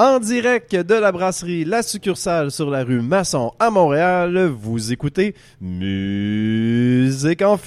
En direct de la brasserie La Succursale sur la rue Masson à Montréal, vous écoutez Musique en.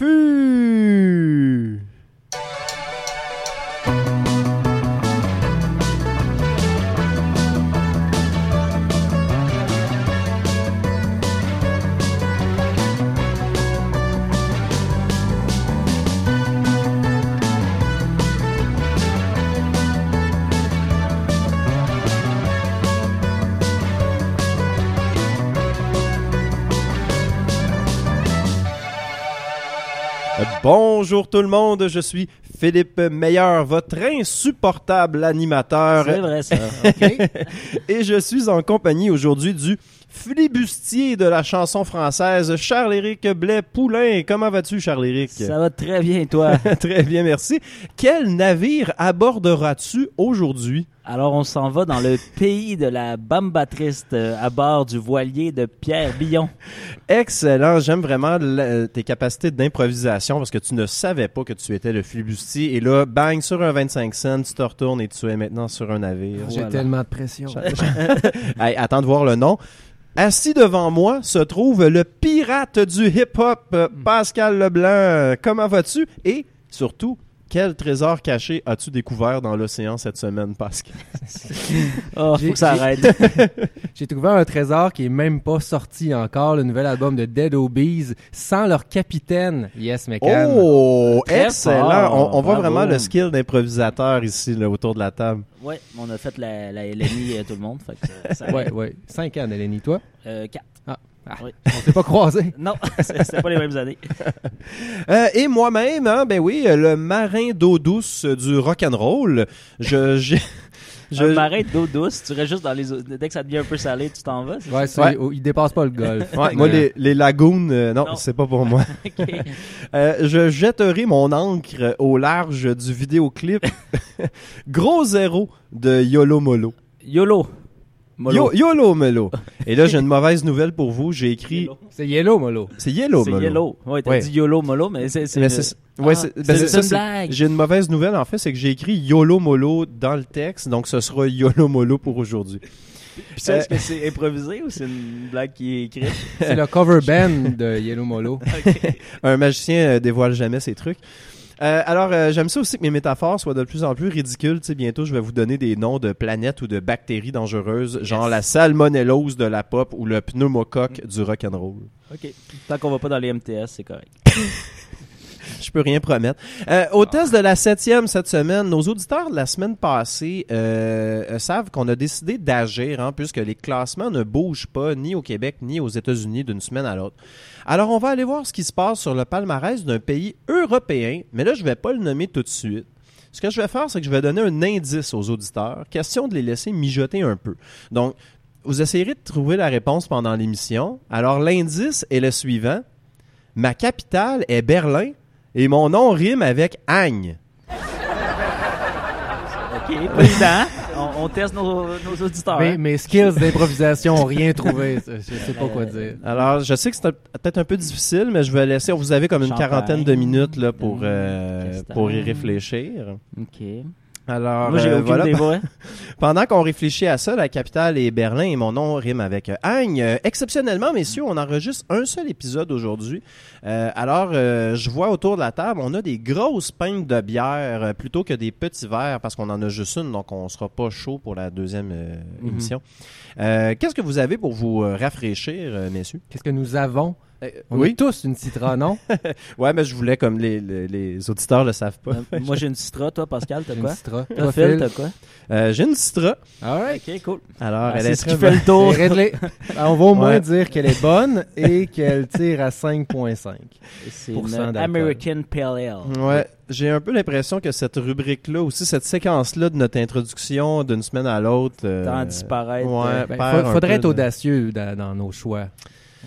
Bonjour tout le monde, je suis Philippe Meilleur, votre insupportable animateur. C'est vrai ça. Et je suis en compagnie aujourd'hui du flibustier de la chanson française, Charles-Éric Blais-Poulain. Comment vas-tu, Charles-Éric? Ça va très bien, toi? Très bien, merci. Quel navire aborderas-tu aujourd'hui? Alors, on s'en va dans le pays de la bamba triste euh, à bord du voilier de Pierre Billon. Excellent. J'aime vraiment la- tes capacités d'improvisation parce que tu ne savais pas que tu étais le flibustier. Et là, bang, sur un 25 cents, tu te retournes et tu es maintenant sur un navire. J'ai Voilà. tellement de pression. Hey, attends de voir le nom. Assis devant moi se trouve le pirate du hip-hop, euh, Pascal Leblanc. Euh, Comment vas-tu? Et surtout, quel trésor caché as-tu découvert dans l'océan cette semaine, Pascal? Oh, J'ai- faut que ça arrête. J'ai trouvé un trésor qui est même pas sorti encore, le nouvel album de Dead Obies, sans leur capitaine, Yes McCann. Oh, Très excellent! fort. on, on voit vraiment le skill d'improvisateur ici, là, autour de la table. ouais, on a fait la, la LNI euh, tout le monde. Fait que, ça, ça Ouais, ouais. Cinq ans, Eleni, toi? Euh, quatre. Ah. Ah. Oui. On s'est pas croisés. Non, c'était pas les mêmes années. Euh, et moi-même, hein, ben oui, euh, le marin d'eau douce euh, du rock'n'roll. Je, j'ai- je, Un marin d'eau douce, tu restes juste dans les eaux. Dès que ça devient un peu salé, tu t'en vas. Ouais, ça? c'est- oh, il dépasse pas le golf. Ouais, moi, les, les lagoons, euh, non, Non. c'est pas pour moi. Ok. Euh, je jetterai mon encre au large du vidéoclip Gros Zéro de Yolo Molo. YOLO. Yo- Yolo Molo. Et là, j'ai une mauvaise nouvelle pour vous. J'ai écrit. C'est Yellow, Molo. C'est Yellow C'est Molo. Yellow. Ouais, t'as Ouais. dit YOLO Molo, mais c'est. c'est- c'est- ouais, Ah, c'est- ben, c'est- c'est c'est une c'est- blague. J'ai une mauvaise nouvelle, en fait, c'est que j'ai écrit YOLO Molo dans le texte, donc ce sera YOLO Molo pour aujourd'hui. Puis ça, est-ce que c'est improvisé ou c'est une blague qui est écrite? C'est le cover band de Yellow Molo. Un magicien euh, dévoile jamais ses trucs. Euh, alors, euh, j'aime ça aussi que mes métaphores soient de plus en plus ridicules. Tu sais, bientôt, je vais vous donner des noms de planètes ou de bactéries dangereuses, genre la salmonellose de la pop ou le pneumocoque du rock'n'roll. OK. Tant qu'on va pas dans les MTS, c'est correct. Je peux rien promettre. Euh, au test de la septième cette semaine, nos auditeurs de la semaine passée euh, euh, savent qu'on a décidé d'agir, hein, puisque les classements ne bougent pas ni au Québec ni aux États-Unis d'une semaine à l'autre. Alors, on va aller voir ce qui se passe sur le palmarès d'un pays européen, mais là, je vais pas le nommer tout de suite. Ce que je vais faire, c'est que je vais donner un indice aux auditeurs, question de les laisser mijoter un peu. Donc, vous essayerez de trouver la réponse pendant l'émission. Alors, l'indice est le suivant. Ma capitale est Berlin et mon nom rime avec Agne. OK. Pas évident. On, teste nos, nos auditeurs. Mes, hein. mes skills d'improvisation ont rien trouvé. Je sais pas quoi dire. Alors, je sais que c'est un- peut-être un peu difficile, mais je vais laisser. Vous avez comme une Champagne. quarantaine de minutes là, pour, Mmh, euh, pour y réfléchir. OK. Alors, Moi, j'ai euh, voilà. Pendant qu'on réfléchit à ça, la capitale est Berlin et mon nom rime avec Agne. Euh, exceptionnellement, messieurs, on enregistre un seul épisode aujourd'hui. Euh, alors, euh, je vois autour de la table, on a des grosses pintes de bière euh, plutôt que des petits verres parce qu'on en a juste une, donc on sera pas chaud pour la deuxième euh, Mhm. émission. Euh, Qu'est-ce que vous avez pour vous euh, rafraîchir, messieurs? Qu'est-ce que nous avons? On oui, a tous une Citra, non? ouais, mais je voulais, comme les, les, les auditeurs le savent pas. Euh, moi, j'ai une Citra. Toi, Pascal, t'as Une quoi? Citra. Toi, Toi, Phil, t'as quoi? Euh, J'ai une Citra. All right. OK, cool. Alors, Ah, elle c'est est ce qui fait le tour? Et Ridley, on va au moins Ouais. dire qu'elle est bonne et qu'elle tire à 5.5. C'est une. American Pale Ale. Ouais, j'ai un peu l'impression que cette rubrique-là, aussi cette séquence-là de notre introduction d'une semaine à l'autre. euh, Tant disparaître. Ouais, Ben, faudrait être de- audacieux dans, dans nos choix.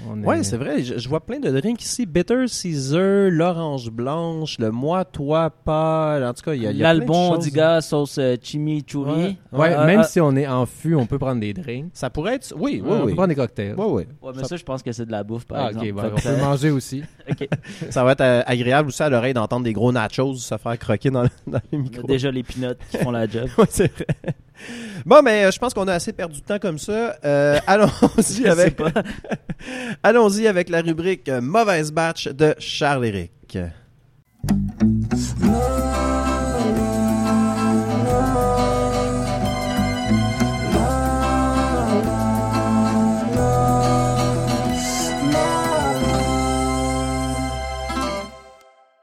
On est- Ouais, c'est vrai. Je, je vois plein de drinks ici. Bitter Caesar, l'orange blanche, le moi, toi, pas. En tout cas, il y a, il y a plein de L'albon choses. du gars sauce euh, chimichurri. Ouais, Euh, même euh, si on est en fût, on peut prendre des drinks. Ça pourrait être. Oui, oui, on oui. peut prendre des cocktails. Ouais, ouais. Ouais, mais ça, je pense que c'est de la bouffe, par Ah, exemple. ok, bon, Fait on peut manger aussi. ok. Ça va être euh, agréable aussi à l'oreille d'entendre des gros nachos se faire croquer dans, le- dans les On a micros. déjà les peanuts qui font la job. Ouais, c'est vrai. Bon, mais euh, je pense qu'on a assez perdu de temps comme ça. Euh, allons-y avec, allons-y avec la rubrique euh, Mauvaise batch de Charles-Éric.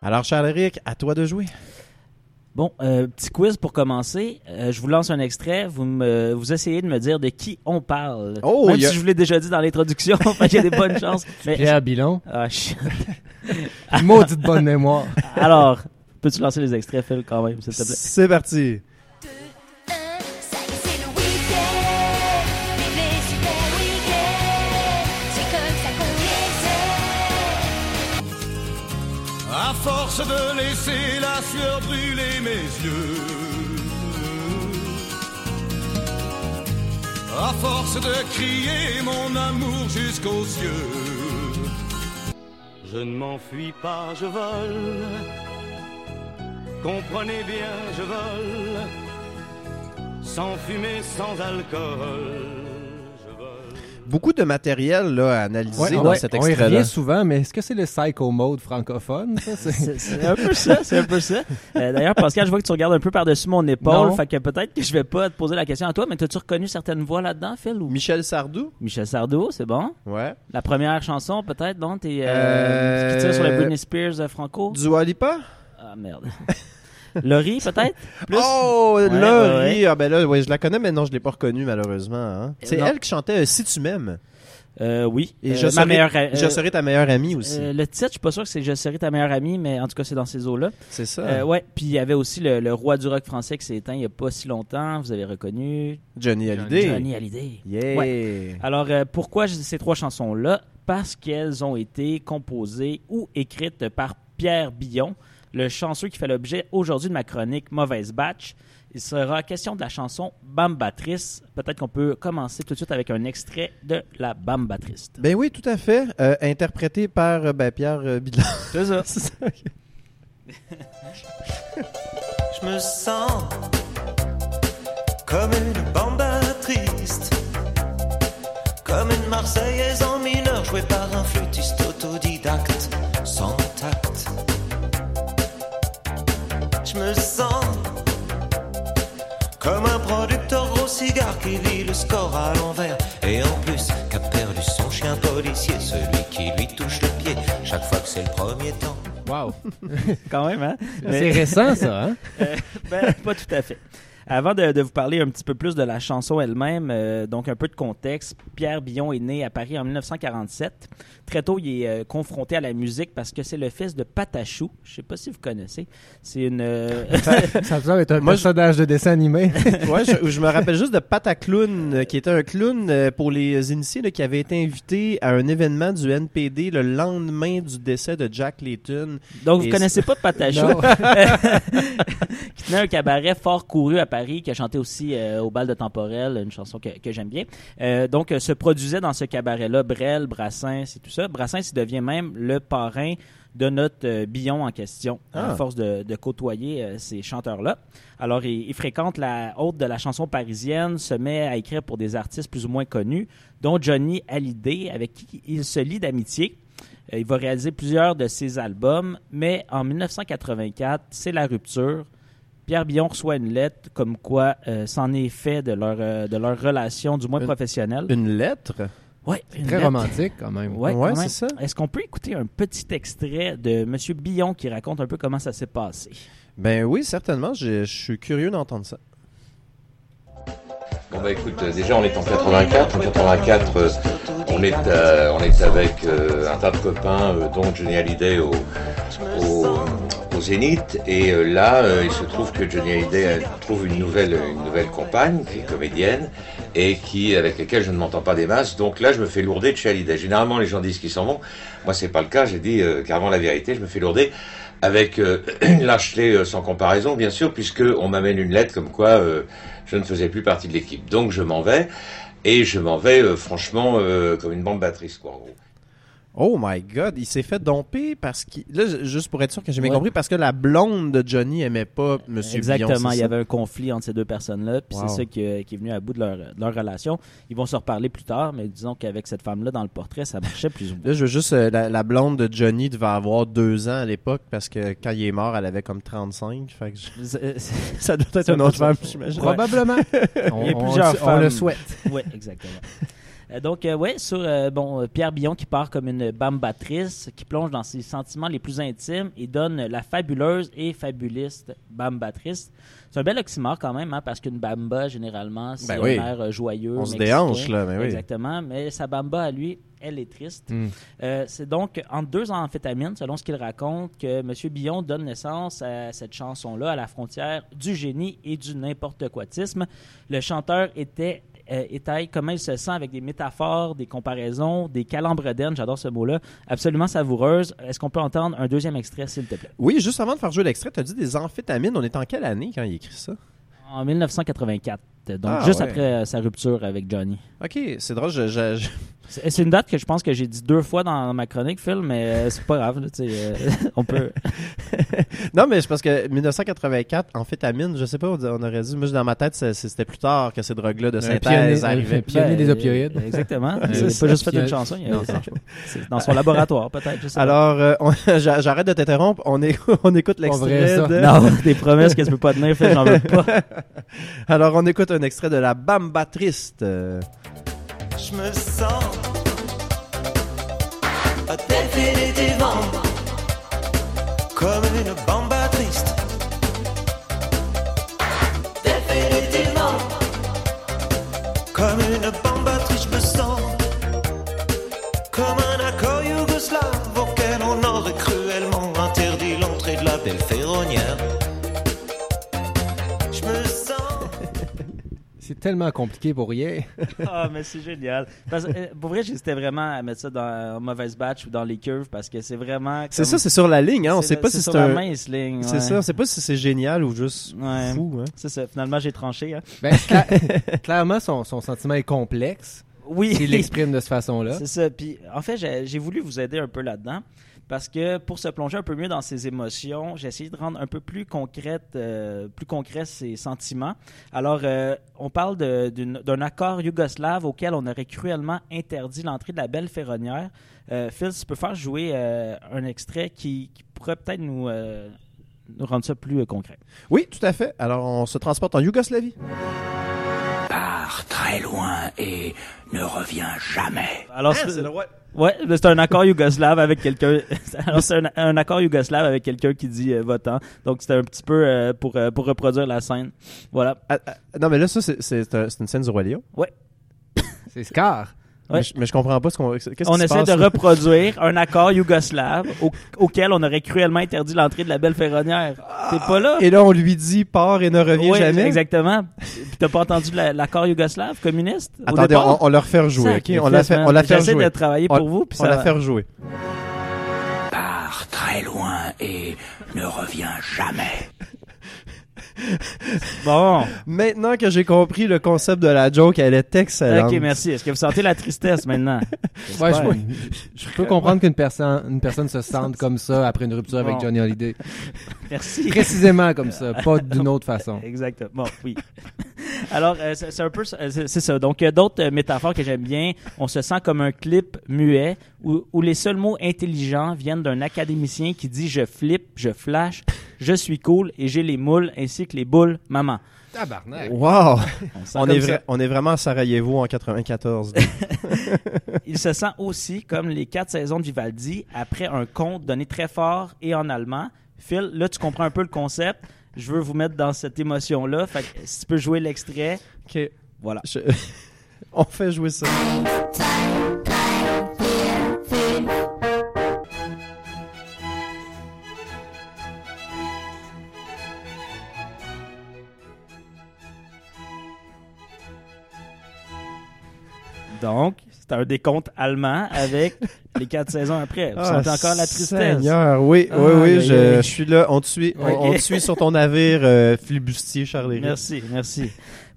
Alors, Charles-Éric, à toi de jouer. Bon, euh, petit quiz pour commencer. Euh, je vous lance un extrait. Vous, me, vous essayez de me dire de qui on parle. Oh, Même a- si je vous l'ai déjà dit dans l'introduction, y a des bonnes chances. Mais, Pierre Bilon. Ah, shit. Maudite bonne mémoire. Alors, peux-tu lancer les extraits, Phil, quand même, s'il te plaît? C'est parti. Force de laisser la sueur brûler mes yeux. À force de crier mon amour jusqu'aux cieux. Je ne m'enfuis pas, je vole. Comprenez bien, je vole. Sans fumée, sans alcool. Beaucoup de matériel là, à analyser Ouais, dans ouais, cet on y extrait-là. revient souvent, mais est-ce que c'est le psycho mode francophone? C'est- un peu ça, c'est un peu ça. Euh, D'ailleurs, Pascal, je vois que tu regardes un peu par-dessus mon épaule, Non. fait que peut-être que je vais pas te poser la question à toi, mais t'as-tu reconnu certaines voix là-dedans, Phil? Ou... Michel Sardou? Michel Sardou, c'est bon. Ouais. La première chanson, peut-être, non? T'es, euh, Euh, qui tire sur le Britney Spears euh, franco? Du Lipa? Ah, merde. Laurie, peut-être? Plus? Oh, Ouais, Laurie! ouais, Ah ben là, ouais, je la connais, mais non, je l'ai pas reconnue malheureusement. hein. C'est non. elle qui chantait euh, Si tu m'aimes. Euh, oui. Et Euh, je, ma serai, meilleure, euh, je serai ta meilleure amie aussi. euh, le titre, je suis pas sûr que c'est Je serai ta meilleure amie, mais en tout cas, c'est dans ces eaux-là. c'est ça. Euh, ouais. Puis il y avait aussi le, le roi du rock français qui s'est éteint il y a pas si longtemps. Vous avez reconnu. Johnny Hallyday. Johnny Hallyday. Yeah. Ouais. Alors, euh, pourquoi ces trois chansons-là? Parce qu'elles ont été composées ou écrites par Pierre Billon, le chanceux qui fait l'objet aujourd'hui de ma chronique Mauvaise Batch. Il sera question de la chanson Bambatrice. Peut-être qu'on peut commencer tout de suite avec un extrait de la Bambatrice. Ben oui, tout à fait. Euh, interprété par euh, ben, Pierre euh, Bidlan. C'est ça. Je me sens comme une bamba triste, comme une Marseillaise en mineur jouée par un flûtiste comme un producteur gros cigare qui lit le score à l'envers et en plus qu'a perdu son chien policier, celui qui lui touche le pied chaque fois que c'est le premier temps. Wow. Quand même, hein? C'est récent, ça, hein? Ben, pas tout à fait. Avant de, de vous parler un petit peu plus de la chanson elle-même, euh, donc un peu de contexte, Pierre Billon est né à Paris en 1947. Très tôt, il est euh, confronté à la musique parce que c'est le fils de Patachou. Je sais pas si vous connaissez. C'est une... euh, Ça être un Moi, je- personnage de dessin animé. Ouais, je, je me rappelle juste de Pataclown, euh, qui était un clown pour les initiés, là, qui avait été invité à un événement du NPD le lendemain du décès de Jack Layton. donc, vous Et connaissez pas Patachou, qui tenait un cabaret fort couru à Paris, qui a chanté aussi euh, au bal de Temporel, une chanson que, que j'aime bien. Euh, donc, se produisait dans ce cabaret-là Brel, Brassens et tout ça. Brassens, il devient même le parrain de notre euh, Billon en question, Ah. à force de, de côtoyer euh, ces chanteurs-là. Alors, il, il fréquente la haute de la chanson parisienne, se met à écrire pour des artistes plus ou moins connus, dont Johnny Hallyday, avec qui il se lie d'amitié. Euh, il va réaliser plusieurs de ses albums, mais en 1984, c'est la rupture. Pierre Billon reçoit une lettre comme quoi euh, c'en est fait de leur, euh, de leur relation, du moins Une- professionnelle. Une lettre? Ouais, Très lettre. romantique, quand même. Ouais, Ouais, quand même. c'est ça. Est-ce qu'on peut écouter un petit extrait de M. Billon qui raconte un peu comment ça s'est passé? Ben oui, certainement. Je, je suis curieux d'entendre ça. Bon bah écoute, euh, déjà on est en 84. En 84, euh, on est euh, on est avec euh, un tas de copains, euh, dont Johnny Hallyday au, au, au Zénith. Et euh, là, euh, il se trouve que Johnny Hallyday trouve une nouvelle une nouvelle compagne qui est comédienne et qui avec laquelle je ne m'entends pas des masses. Donc là, je me fais lourder de chez Hallyday. Généralement, les gens disent qu'ils s'en vont. Moi, c'est pas le cas. J'ai dit euh, carrément la vérité. Je me fais lourder avec euh, une lâcheté euh, sans comparaison, bien sûr, puisque on m'amène une lettre comme quoi euh, je ne faisais plus partie de l'équipe. Donc je m'en vais, et je m'en vais euh, franchement euh, comme une bande battrice, quoi, en gros. Oh my god, il s'est fait domper parce qu'il. Là, juste pour être sûr que j'ai bien Ouais. compris, parce que la blonde de Johnny aimait pas Monsieur Exactement, Billon, il y avait un conflit entre ces deux personnes-là, puis Wow. c'est ça qui, qui est venu à bout de leur, de leur relation. Ils vont se reparler plus tard, mais disons qu'avec cette femme-là dans le portrait, ça marchait plus ou moins. Là, je veux juste. euh, la, la blonde de Johnny devait avoir deux ans à l'époque parce que quand il est mort, elle avait comme 35. Fait que je- ça doit être une un autre femme, j'imagine. Probablement. on, Il y a on- plusieurs on le femmes. souhaite. Oui, exactement. Euh, Donc, euh, ouais, sur euh, bon, Pierre Billon qui part comme une bambatrice, qui plonge dans ses sentiments les plus intimes et donne la fabuleuse et fabuliste bambatrice. C'est un bel oxymore quand même, hein, parce qu'une bamba, généralement, c'est Ben oui. un air joyeux. On se déhanche, là, ben oui. Exactement, mais sa bamba à lui, elle est triste. Mm. Euh, c'est donc entre deux amphétamines, selon ce qu'il raconte, que M. Billon donne naissance à cette chanson-là, à la frontière du génie et du n'importe quoitisme. Le chanteur était euh, étaye comment il se sent avec des métaphores, des comparaisons, des calembredaines, j'adore ce mot-là, absolument savoureuse. Est-ce qu'on peut entendre un deuxième extrait, s'il te plaît? Oui, juste avant de faire jouer l'extrait, tu as dit des amphétamines. On est en quelle année quand il écrit ça? En 1984, donc Ah, juste ouais. après euh, sa rupture avec Johnny. Ok, c'est drôle. Je, je- je- C'est une date que je pense que j'ai dit deux fois dans ma chronique, Phil, mais euh, c'est pas grave. là, euh, on peut... Non, mais c'est parce que 1984, amphétamine, je sais pas, on aurait dit. Moi, dans ma tête, c'était plus tard que ces drogues-là de synthèse arrivaient. pionnier des Ben, opioïdes. euh, Exactement. C'est Il n'a pas juste fait une euh, chanson. il a- non, franchement. c'est dans son laboratoire, peut-être. je. Alors, euh, j'arrête de t'interrompre. On, est- on écoute l'extrait de... Non, des promesses que tu peux pas tenir, Phil, j'en veux pas. Alors, on écoute un extrait de La Bamba Triste. Tellement compliqué pour rien. Ah, mais c'est génial. Parce, euh, pour vrai, j'hésitais vraiment à mettre ça dans en mauvaise batch ou dans les curves parce que c'est vraiment. C'est ça, c'est sur la ligne. Hein? On c'est sait la- pas si sur c'est la un... mince ligne. C'est ça, on sait pas si c'est génial ou juste Ouais. fou. Hein? C'est ça. Finalement, j'ai tranché. hein. Ben, cla- clairement, son, son sentiment est complexe. Oui. S'il l'exprime de cette façon-là. C'est ça. Puis, en fait, j'ai j'ai voulu vous aider un peu là-dedans parce que pour se plonger un peu mieux dans ses émotions, j'ai essayé de rendre un peu plus concrète, euh, plus concret ses sentiments. Alors, euh, on parle d'un accord yougoslave auquel on aurait cruellement interdit l'entrée de la belle ferronnière. Euh, Phil, si tu peux faire jouer euh, un extrait qui, qui pourrait peut-être nous, euh, nous rendre ça plus euh, concret. Oui, tout à fait. Alors, on se transporte en Yougoslavie. Pars très loin et ne reviens jamais. Alors, Ah, c'est- c'est le roi. Ouais, c'est un accord yougoslave avec quelqu'un. Alors, c'est un, un accord yougoslave avec quelqu'un qui dit euh, votant. Donc, c'était un petit peu euh, pour, euh, pour reproduire la scène. Voilà. Ah, ah, non, mais là, ça, c'est- c'est un- c'est une scène du Roi Léo. C'est Scar. Ouais. Mais, je, mais je comprends pas ce qu'on. Qu'est-ce qui On essaie passe, de là? reproduire un accord yougoslave au- auquel on aurait cruellement interdit l'entrée de la belle ferronnière. T'es pas là? Et là, on lui dit pars et ne reviens Ouais, jamais. exactement. T'as pas entendu la- l'accord yougoslave communiste? au Attendez, départ? on, on leur fait rejouer, ok? On l'a fait, on l'a fait J'essaie de travailler On- pour vous. Puis On ça... l'a fait rejouer. Pars très loin et ne reviens jamais. Bon. Maintenant que j'ai compris le concept de la joke, elle est excellente. Ok, merci. Est-ce que vous sentez la tristesse maintenant? Ouais, je, je peux comprendre qu'une personne, une personne se sente comme ça après une rupture avec. Johnny Hallyday. Merci. Précisément comme ça, pas d'une autre façon. Exactement. Bon, oui. Alors, euh, c'est un peu, ça- euh, c'est c'est ça. Donc, il y a d'autres euh, métaphores que j'aime bien. On se sent comme un clip muet où, où les seuls mots intelligents viennent d'un académicien qui dit je flippe, je flash, je suis cool et j'ai les moules ainsi que les boules, maman. Tabarnak. Wow! On, est, on est vraiment à Sarajevo en 94. Il se sent aussi comme les quatre saisons de Vivaldi après un conte donné très fort et en allemand. Phil, là, tu comprends un peu le concept. Je veux vous mettre dans cette émotion-là. Fait que si tu peux jouer l'extrait, ok. voilà. Je- On fait jouer ça. Donc, c'est un décompte allemand avec les quatre saisons après. Vous Ah, sentez encore la tristesse. Seigneur, oui, Ah, oui, oui, aïe, je, suis là. On te suit, on, te suit sur ton navire euh, flibustier, Charles Merci, merci.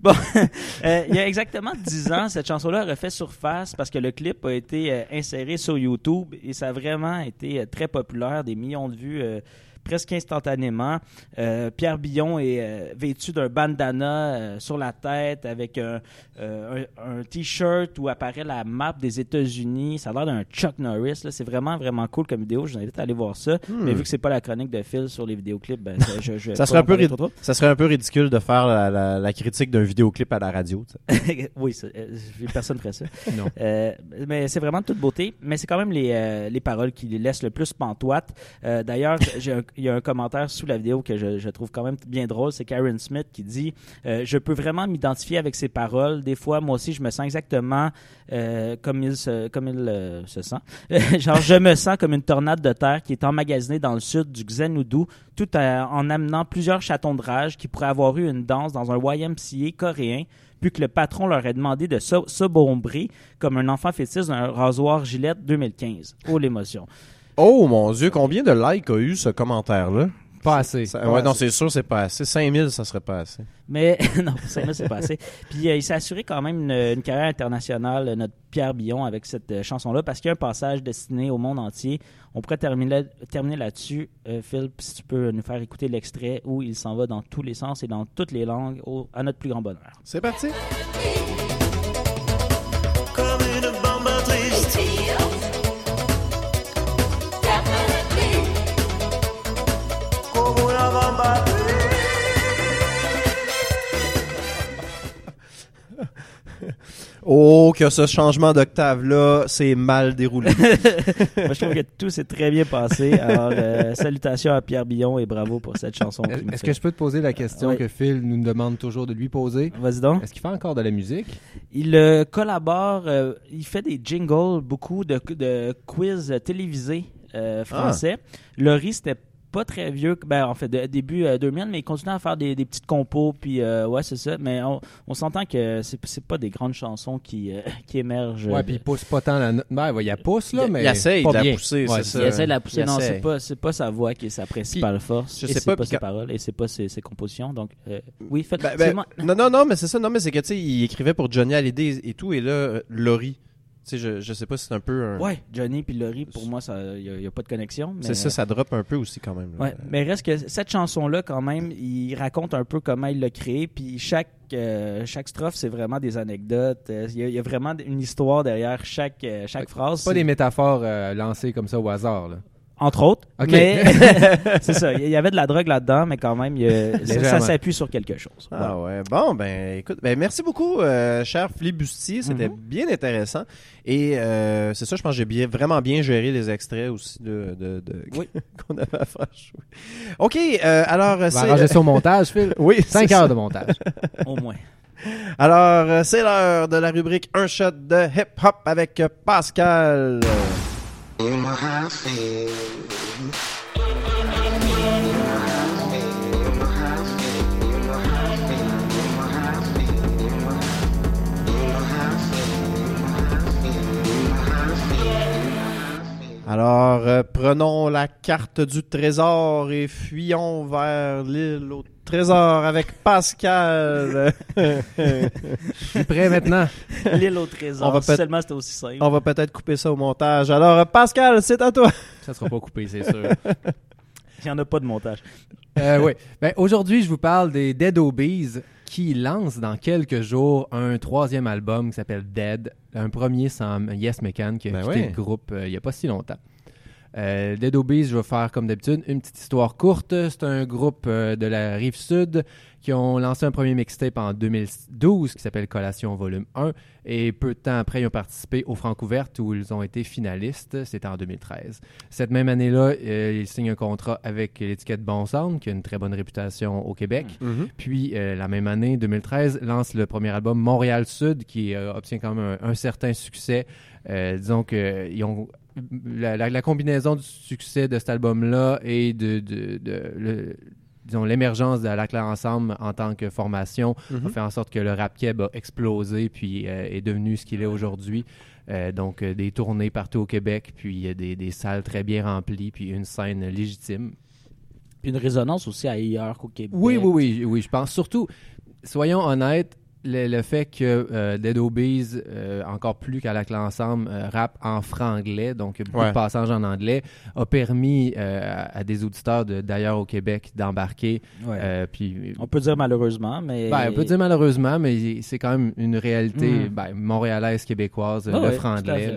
Bon, euh, il y a exactement 10 ans, cette chanson-là a refait surface parce que le clip a été euh, inséré sur YouTube et ça a vraiment été euh, très populaire, des millions de vues presque instantanément. Euh, Pierre Billon est euh, vêtu d'un bandana euh, sur la tête avec un, un, un t-shirt où apparaît la map des États-Unis. Ça a l'air d'un Chuck Norris. C'est vraiment, vraiment cool comme vidéo. Je vous invite à aller voir ça. Mais vu que c'est pas la chronique de Phil sur les vidéoclips, ben, ça, je, Ça serait, un peu rid- ça serait un peu ridicule de faire la, la- la critique d'un vidéoclip à la radio. oui, personne ferait ça. Non. Mais c'est vraiment de toute beauté. Mais c'est quand même les, les paroles qui les laissent le plus pantoite. Euh, D'ailleurs, j'ai un- il y a un commentaire sous la vidéo que je, je trouve quand même bien drôle. C'est Karen Smith qui dit euh, Je peux vraiment m'identifier avec ces paroles. Des fois, moi aussi, je me sens exactement euh, comme il se, comme il, euh, se sent. Genre, je me sens comme une tornade de terre qui est emmagasinée dans le sud du Xanadu, tout en amenant plusieurs chatons de rage qui pourraient avoir eu une danse dans un YMCA coréen puis que le patron leur ait demandé de se- s'obombrer comme un enfant fœtus d'un rasoir Gillette 2015. Oh, l'émotion. Oh mon Dieu, combien de likes a eu ce commentaire-là? Pas assez. Ça- Pas ouais, non, assez. c'est sûr, c'est pas assez. 5000, ça serait pas assez. Mais non, ça, là, c'est pas assez. Puis euh, il s'est assuré quand même une, une carrière internationale, euh, notre Pierre Billon, avec cette euh, chanson-là, parce qu'il y a un passage destiné au monde entier. On pourrait terminer, là- terminer là-dessus. Euh, Phil, si tu peux nous faire écouter l'extrait où il s'en va dans tous les sens et dans toutes les langues, au- à notre plus grand bonheur. C'est parti. Comme une bombe Oh, que ce changement d'octave-là, c'est mal déroulé. Moi, je trouve que tout s'est très bien passé. Alors, euh, salutations à Pierre Billon et bravo pour cette chanson. Est-ce que je peux te poser la question que Phil nous demande toujours de lui poser? Vas-y donc. Est-ce qu'il fait encore de la musique? Il euh, collabore, euh, il fait des jingles, beaucoup de, de quiz télévisés euh, français. Laurie, c'était pas très vieux, ben, en fait, de, début euh, 2000, mais il continue à faire des, des petites compos, puis euh, ouais, c'est ça. Mais on, on s'entend que c'est c'est pas des grandes chansons qui, euh, qui émergent. Ouais, puis il pousse pas tant la note. Ben, ouais, il la pousse, là, Il- mais. il essaye pas de la bien. pousser, Ouais, c'est ça. il essaie de la pousser. Il Non, essaie. c'est pas, c'est pas sa voix qui est sa principale force. je et sais c'est pas, ses quand- paroles et c'est pas ses, ses compositions. Donc, euh, oui, faites. Ben, ben, non, non, non, mais c'est ça. Non, mais c'est que, tu sais, il écrivait pour Johnny Hallyday et tout, et là, euh, Laurie. Tu sais, je, je sais pas si c'est un peu un... Ouais, Johnny puis Laurie, pour moi, il n'y a, pas de connexion. mais- C'est ça, ça drop un peu aussi quand même. là. Ouais, mais reste que cette chanson-là, quand même, il raconte un peu comment il l'a créée, puis chaque, euh, chaque strophe, c'est vraiment des anecdotes. Euh, Il y, a- il y a vraiment une histoire derrière chaque, euh, chaque phrase. Pas des métaphores euh, lancées comme ça au hasard, là. Entre autres. Ok. Mais c'est ça, il y avait de la drogue là-dedans, mais quand même, il ça, s'appuie sur quelque chose. Ah ouais. Bon, ben écoute, ben merci beaucoup, euh, cher Flibustier. C'était Mhm. bien intéressant. Et euh, c'est ça, je pense que j'ai bien, vraiment bien géré les extraits aussi de, de, de- Oui. qu'on avait à faire jouer. OK, euh, alors On va c'est... arranger ça au montage, Phil. Oui, 5 c'est heures ça. de montage. Au moins. Alors, c'est l'heure de la rubrique Un shot de hip-hop avec euh, Pascal. Alors, euh, prenons la carte du trésor et fuyons vers l'île au trésor avec Pascal. Je suis prêt maintenant. L'île au trésor. On va peut- Seulement, c'était aussi simple. On va peut-être couper ça au montage. Alors, Pascal, c'est à toi. Ça sera pas coupé, c'est sûr. Il n'y en a pas de montage. Euh, oui. Ben, aujourd'hui, je vous parle des Dead Obies qui lancent dans quelques jours un troisième album qui s'appelle Dead. Un premier sans Yes McCann qui a Ben quitté le groupe euh, il n'y a pas si longtemps. Euh, Dead je vais faire comme d'habitude une petite histoire courte. C'est un groupe euh, de la rive sud qui ont lancé un premier mixtape en 2012 qui s'appelle Collation Volume 1 et peu de temps après ils ont participé au Francouverte où ils ont été finalistes, c'était en 2013. Cette même année-là, euh, ils signent un contrat avec l'étiquette Bon Sound qui a une très bonne réputation au Québec. Puis euh, la même année, 2013, lance le premier album Montréal Sud qui obtient quand même un, un certain succès. Disons que ils ont la, la- la combinaison du succès de cet album-là et de, de- de- le- disons, l'émergence de la Claire Ensemble en tant que formation Mhm. a fait en sorte que le rap keb a explosé puis euh, est devenu ce qu'il est aujourd'hui. Euh, donc, euh, des tournées partout au Québec, puis des, des salles très bien remplies, puis une scène légitime. Puis une résonance aussi ailleurs qu'au Québec. Oui, oui, oui, oui, je pense. Surtout, soyons honnêtes, le, le fait que euh, Dead Obeez, euh, encore plus qu'à la ensemble, euh, rappe en franglais, donc beaucoup Ouais. de passages en anglais, a permis euh, à, à des auditeurs de- d'ailleurs au Québec d'embarquer. Ouais. Euh, puis, On peut dire malheureusement, mais. ben, on peut dire malheureusement, mais c'est quand même une réalité Mhm. ben, montréalaise, québécoise, Ah le franglais.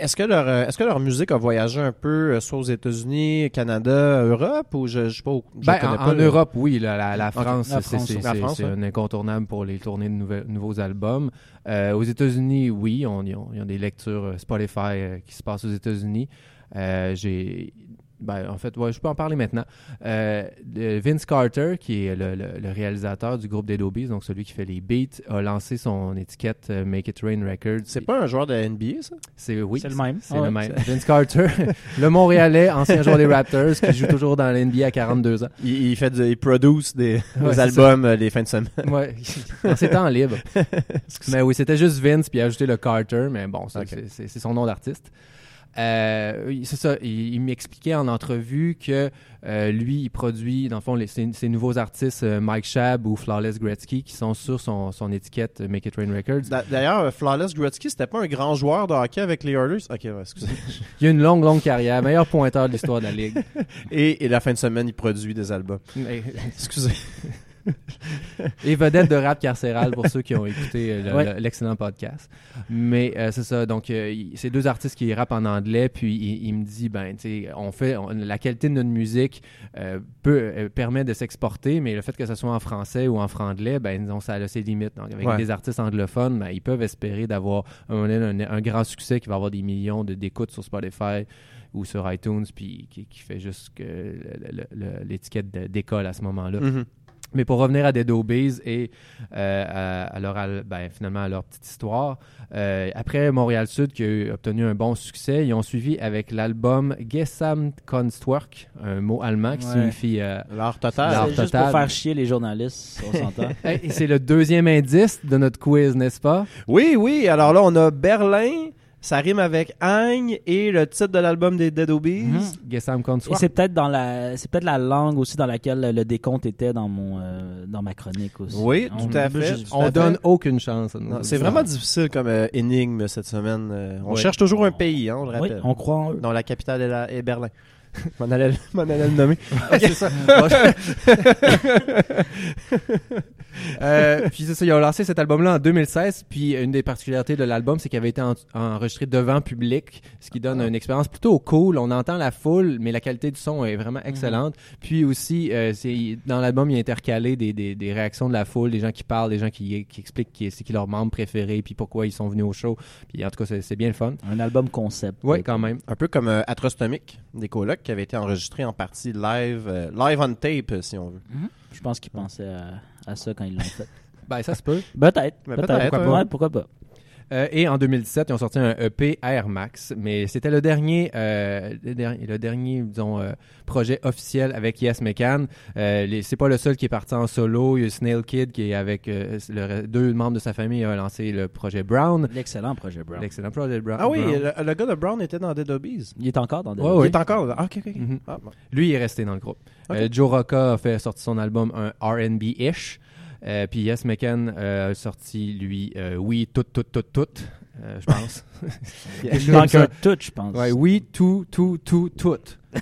Est-ce que leur est-ce que leur musique a voyagé un peu soit aux États-Unis, Canada, Europe ou je je sais pas où- je Ben, connais en, pas en le- Europe, oui. La, la, la Ok. France, c'est- un incontournable pour les tournées de nouveaux albums. Euh, aux États-Unis, oui, ils, ont, ils ont des lectures euh, Spotify euh, qui se passent aux États-Unis. J'ai Ben, en fait, ouais, je peux en parler maintenant. Euh, Vince Carter, qui est le, le- le réalisateur du groupe Dead Obies, donc celui qui fait les beats, a lancé son étiquette euh, Make It Rain Records. C'est pas un joueur de NBA, ça? C'est oui, C'est le même. C'est le ouais. même. Vince Carter, le Montréalais, ancien joueur des Raptors, qui joue toujours dans l'NBA à 42 ans. Il, il fait du- il produce des, des Ouais, albums euh, les fins de semaine. Ouais, dans ses temps libres. mais oui, c'était juste Vince, puis il a ajouté le Carter, mais bon, c'est son nom d'artiste. Euh, c'est ça, il, il m'expliquait en entrevue que euh, lui, il produit, dans le fond, les, ces nouveaux artistes, euh, Mike Shab ou Flawless Gretzky, qui sont sur son, son étiquette Make It Rain Records. D'a- D'ailleurs, Flawless Gretzky, c'était pas un grand joueur de hockey avec les Oilers? Ok, ouais, excusez. Il a une longue, longue carrière, meilleur pointeur de l'histoire de la Ligue. Et, et la fin de semaine, il produit des albums. Mais- Excusez. Et vedette de rap carcéral pour ceux qui ont écouté euh, le- Ouais. le- l'excellent podcast. Mais euh, c'est ça. Donc, euh, c'est deux artistes qui rappent en anglais. Puis il, il me dit, ben, tu sais, on fait on- la qualité de notre musique euh, peut permet de s'exporter, mais le fait que ce soit en français ou en franglais, ben, disons, ça a ses limites. Donc, avec Ouais. des artistes anglophones, ben, ils peuvent espérer d'avoir un, un- un grand succès qui va avoir des millions de- d'écoutes sur Spotify ou sur iTunes, puis qui, qui fait juste l'étiquette d'école à ce moment-là. Mhm. Mais pour revenir à Dead Obeez et euh, à, à leur, ben, finalement à leur petite histoire, euh, après Montréal Sud qui a eu- obtenu un bon succès, ils ont suivi avec l'album Gesamtkunstwerk, un mot allemand qui Ouais. signifie... euh, L'art total. C'est juste pour faire chier les journalistes, on s'entend. et c'est le deuxième indice de notre quiz, n'est-ce pas? Oui, oui. Alors là, on a Berlin. Ça rime avec Agne et le titre de l'album des Dead Obies. Mhm. Et c'est peut-être dans la, c'est peut-être la langue aussi dans laquelle le décompte était dans mon, euh, dans ma chronique aussi. Oui, On- tout à fait. On à donne fait. aucune chance. C'est vraiment difficile comme euh, énigme cette semaine. Euh, on cherche toujours un pays, hein, on le Oui, rappelle. on croit en eux. dont la capitale est, la- est Berlin. m'en allais le nommer. c'est ça. Euh, puis c'est ça, ils ont lancé cet album-là en 2016. Puis une des particularités de l'album, c'est qu'il avait été en- enregistré devant public, ce qui donne une expérience plutôt cool. On entend la foule, mais la qualité du son est vraiment excellente. Puis aussi, euh, c'est dans l'album, il y a intercalé des, des, des réactions de la foule, des gens qui parlent, des gens qui, qui expliquent qui, c'est qui leur membre préféré, puis pourquoi ils sont venus au show. Puis en tout cas, c'est, bien le fun. Un album concept. Oui, quand même. Un peu comme euh, Atrostomic, des colocs, qui avait été enregistré en partie live, euh, live on tape, si on veut. Je pense qu'ils pensaient à, à ça quand ils l'ont fait. Ben, ça se peut. Peut-être. Mais Peut-être. pourquoi, ouais. pourquoi pas. Euh, et en 2017, ils ont sorti un EP Air Max, mais c'était le dernier, euh, le dernier, le dernier, disons, euh, projet officiel avec Yes McCann. Euh, c'est pas le seul qui est parti en solo. Il y a Snail Kid qui est avec euh, le- deux membres de sa famille a lancé le projet Brown, L'excellent projet Brown. l'excellent projet Brown. Ah oui, Brown. le, le gars de Brown était dans Dead Obies. Il est encore dans des. Ouais, Il ouais. est encore là. Ah, ok, ok. Mhm. Ah, bon. Lui il est resté dans le groupe. Euh, Joe Rocca a fait sortir son album un R&B-ish. Euh, puis Yes McCann euh, a sorti lui euh, oui tout tout tout tout euh, je pense. Il manque un tout, je pense. Ouais, oui, tout, tout, tout, tout.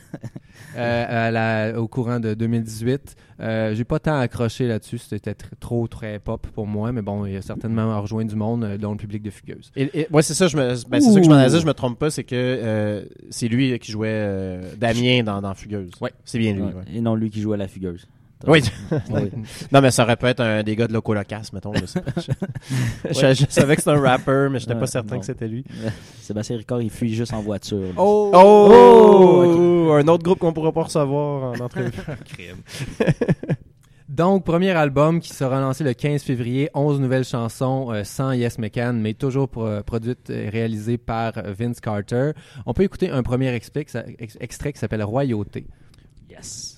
Euh, à la- au courant de 2018. Euh, J'ai pas tant accroché là-dessus, c'était tr- trop très pop pour moi, mais bon, il a certainement rejoint du monde, euh, dont le public de Fugueuse. Et, et- ouais, c'est ça, je me, ben, c'est ça que je m'en ai dit, je me trompe pas, c'est que euh, c'est lui qui jouait euh, Damien dans, dans Fugueuse. Ouais. C'est bien lui. Ouais. ouais. Et non lui qui joue à la fugueuse. Oui. Oui. non, mais ça aurait pu être un des gars de Loco Locas, mettons. Je, sais pas. je, je savais que c'était un rapper, mais j'étais Ouais, pas certain non. que c'était lui. Sébastien Ricard, il fuit juste en voiture. là. Oh! Oh! Un autre groupe qu'on pourra pas recevoir en entrevue. Donc, premier album qui sera lancé le 15 février, 11 nouvelles chansons euh, sans Yes McCann, mais toujours pro- produites et réalisées par Vince Carter. On peut écouter un premier expli- ça- ex- extrait qui s'appelle Royauté. Yes.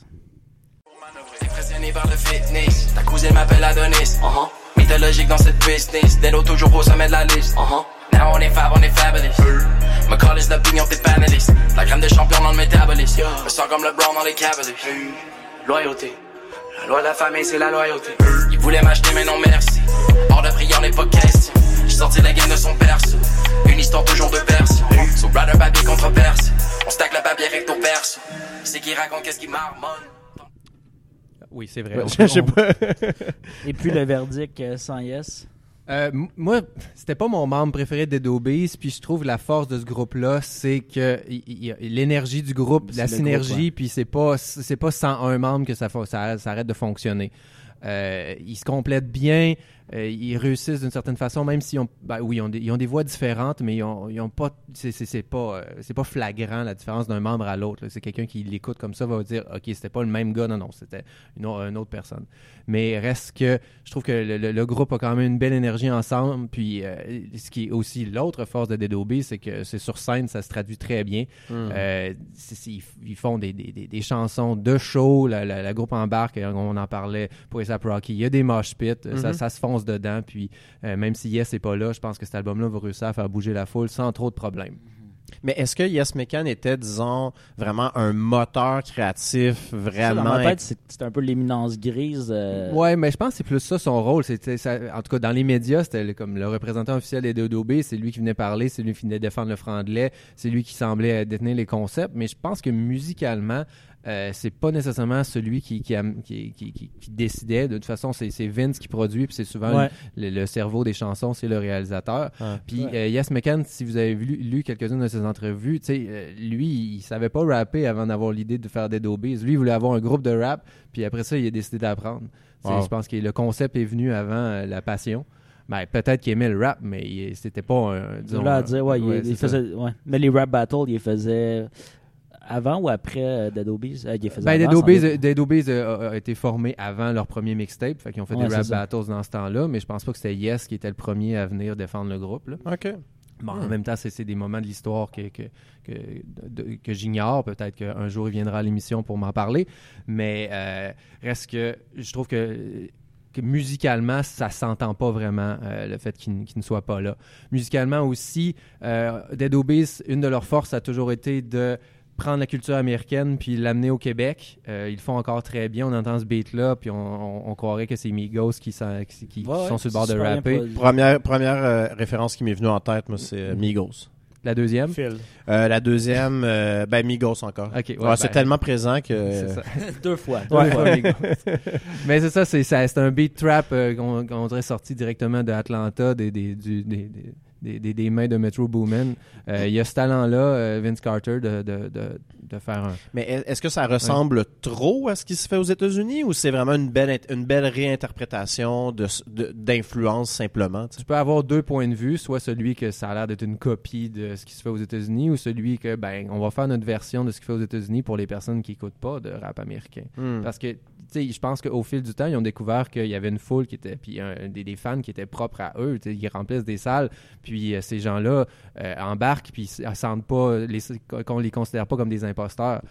Par le fitness, ta cousine m'appelle Adonis. Uh-huh. Mythologique dans cette business, Dedo toujours au sommet de la liste. Uh-huh. Now on est fab, on est fabulous. Me call is l'opinion des panélistes. La crème de champion dans le métabolisme. Me sens comme le Brown dans les Cavaliers. Loyauté. La loi de la famille, c'est la loyauté. Ils voulaient m'acheter, mais non merci. Hors de prière, n'est pas question. J'ai sorti la game de son perso. Une histoire toujours de version. So brother, papier controverse. On stack le papier recto perso. C'est qui raconte qu'est-ce qui marmonne. Oui, c'est vrai. Ouais, On je peut- sais pas. Et puis le verdict euh, sans yes? Euh, moi, c'était pas mon membre préféré des Obese, puis je trouve la force de ce groupe-là, c'est que l'énergie du groupe, la synergie, groupe, ouais. puis c'est pas c'est pas sans un membre que ça, ça arrête de fonctionner. Euh, ils se complètent bien, euh, ils réussissent d'une certaine façon, même s'ils ont, ben oui, ils ont, des, ils ont des voix différentes, mais ils ont, ils ont pas, c'est c'est- pas, euh, c'est pas flagrant la différence d'un membre à l'autre. C'est quelqu'un qui l'écoute comme ça va dire, ok, c'était pas le même gars, non, non, c'était une, au- une autre personne. Mais reste que je trouve que le, le- le groupe a quand même une belle énergie ensemble. Puis euh, ce qui est aussi l'autre force de Dead Obese, c'est que c'est sur scène, ça se traduit très bien. C'est- ils, ils font des, des- des- chansons de show, la, la- la groupe embarque, on en parlait pour ASAP Rocky. Il y a des mosh pits, euh, ça, ça se fonce dedans. Puis euh, même si Yes n'est pas là, je pense que cet album-là va réussir à faire bouger la foule sans trop de problèmes. Mais est-ce que Yes Mecan était, disons, vraiment un moteur créatif, Ça, vraiment... dans ma tête, c'est un peu l'éminence grise. euh, Ouais, mais je pense que c'est plus ça son rôle. C'était ça- en tout cas dans les médias, c'était le- comme le représentant officiel des Dodobé, c'est lui qui venait parler, c'est lui qui venait défendre le franglais, c'est lui qui semblait détenir les concepts. Mais je pense que musicalement, euh, c'est pas nécessairement celui qui qui, qui, décidait. De toute façon, c'est Vince qui produit, puis c'est souvent Ouais. le, le cerveau des chansons, c'est le réalisateur. Ah. Puis Ouais. euh, Yes McCann, si vous avez lu, lu quelques-unes de ses entrevues, euh, lui, il savait pas rapper avant d'avoir l'idée de faire des Obese. Lui, il voulait avoir un groupe de rap, puis après ça, il a décidé d'apprendre. Wow. Je pense que le concept est venu avant la passion. Ben, peut-être qu'il aimait le rap, mais c'était pas un. disons, là à dire, ouais, il- ouais, faisait, ouais. Mais les rap battles, il faisait avant ou après euh, Dead Obies? Euh, Ben, Dead Obese, euh, a, a été formé avant leur premier mixtape, fait qu'ils ont fait Ouais, des rap ça. battles dans ce temps-là, mais je pense pas que c'était Yes qui était le premier à venir défendre le groupe. Là. OK. Bon, Hmm. En même temps, c'est des moments de l'histoire que, que, que, j'ignore. Peut-être qu'un jour, il viendra à l'émission pour m'en parler. Mais euh, reste que je trouve que, que musicalement, ça s'entend pas vraiment, euh, le fait qu'il ne soit pas là. Musicalement aussi, euh, Dead Obese, une de leurs forces a toujours été de prendre la culture américaine puis l'amener au Québec. Euh, ils le font encore très bien. On entend ce beat-là, puis on, on- on croirait que c'est Migos qui, sont- qui- qui Ouais, sont sur le bord de rapper. Première, première euh, référence qui m'est venue en tête, moi, c'est euh, Migos. La deuxième? Phil. Euh, la deuxième, euh, ben Migos encore. Ouais, Ouais, c'est ben, tellement présent que... C'est ça. Deux fois. deux Ouais, fois. Migos. Mais c'est ça, c'est ça, c'est un beat trap euh, qu'on qu'on dirait sorti directement de Atlanta, des, des, du- des, des- des, des- des mains de Metro Boomin. Euh, Il y a ce talent-là, euh, Vince Carter, de, de, de, de faire un. Mais est- est-ce que ça ressemble trop à ce qui se fait aux États-Unis ou c'est vraiment une belle, une belle réinterprétation d'influence simplement? tu peux avoir deux points de vue, soit celui que ça a l'air d'être une copie de ce qui se fait aux États-Unis, ou celui que, ben, on va faire notre version de ce qui se fait aux États-Unis pour les personnes qui n'écoutent pas de rap américain. Hmm. Parce que, tu sais, je pense qu'au fil du temps, ils ont découvert qu'il y avait une foule qui était, puis un- des, des fans qui étaient propres à eux. Ils remplissent des salles, puis euh, ces gens-là euh, embarquent, puis sentent pas, les, qu'on les considère pas comme des imposteurs.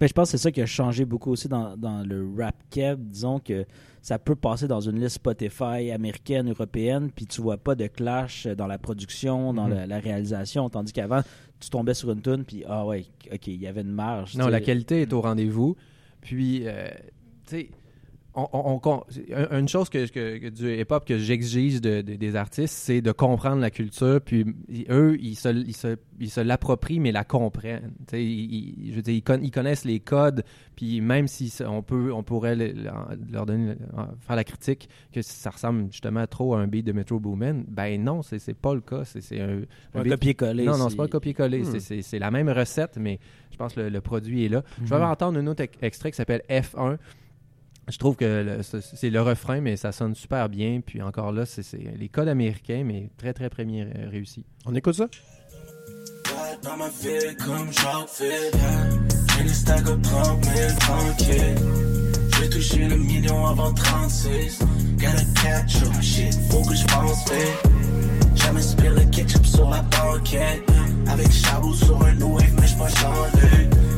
Mais je pense que c'est ça qui a changé beaucoup aussi dans, dans le rap keb. Disons que ça peut passer dans une liste Spotify américaine, européenne, puis tu vois pas de clash dans la production, dans Mhm. la, la réalisation, tandis qu'avant, tu tombais sur une tune, puis ah ouais, ok, il y avait une marge. Non, la qualité est au rendez-vous. Puis, euh, tu sais, on, on- on- un- une chose que, que- que du hip-hop que j'exige de- de- des artistes, c'est de comprendre la culture. Puis eux, ils se, ils se, ils se l'approprient, mais la comprennent. Ils, ils- je veux dire, ils, con- ils connaissent les codes. Puis même si on peut, on pourrait le- leur- donner, faire la critique que ça ressemble justement trop à un beat de Metro Boomin, ben non, c'est c'est pas le cas. C'est c'est un, copier-coller. non, non, c'est- pas un copier-coller. Hmm. C'est- la même recette, mais je pense que le, le produit est là. Je vais entendre un autre ex- extrait qui s'appelle F1. Je trouve que c'est le refrain, mais ça sonne super bien. Puis encore là, c'est les codes américains, mais très, très premier réussi. On écoute ça? Dans ma ville comme Jacques Fit J'ai les stack up 30 000 tranquille J'ai touché le million avant 36 Gotta catch up, shit, faut que je pense vite Jamais spire le ketchup sur la banquette Avec Chabot sur un new wave, mais j'peux changer Je suis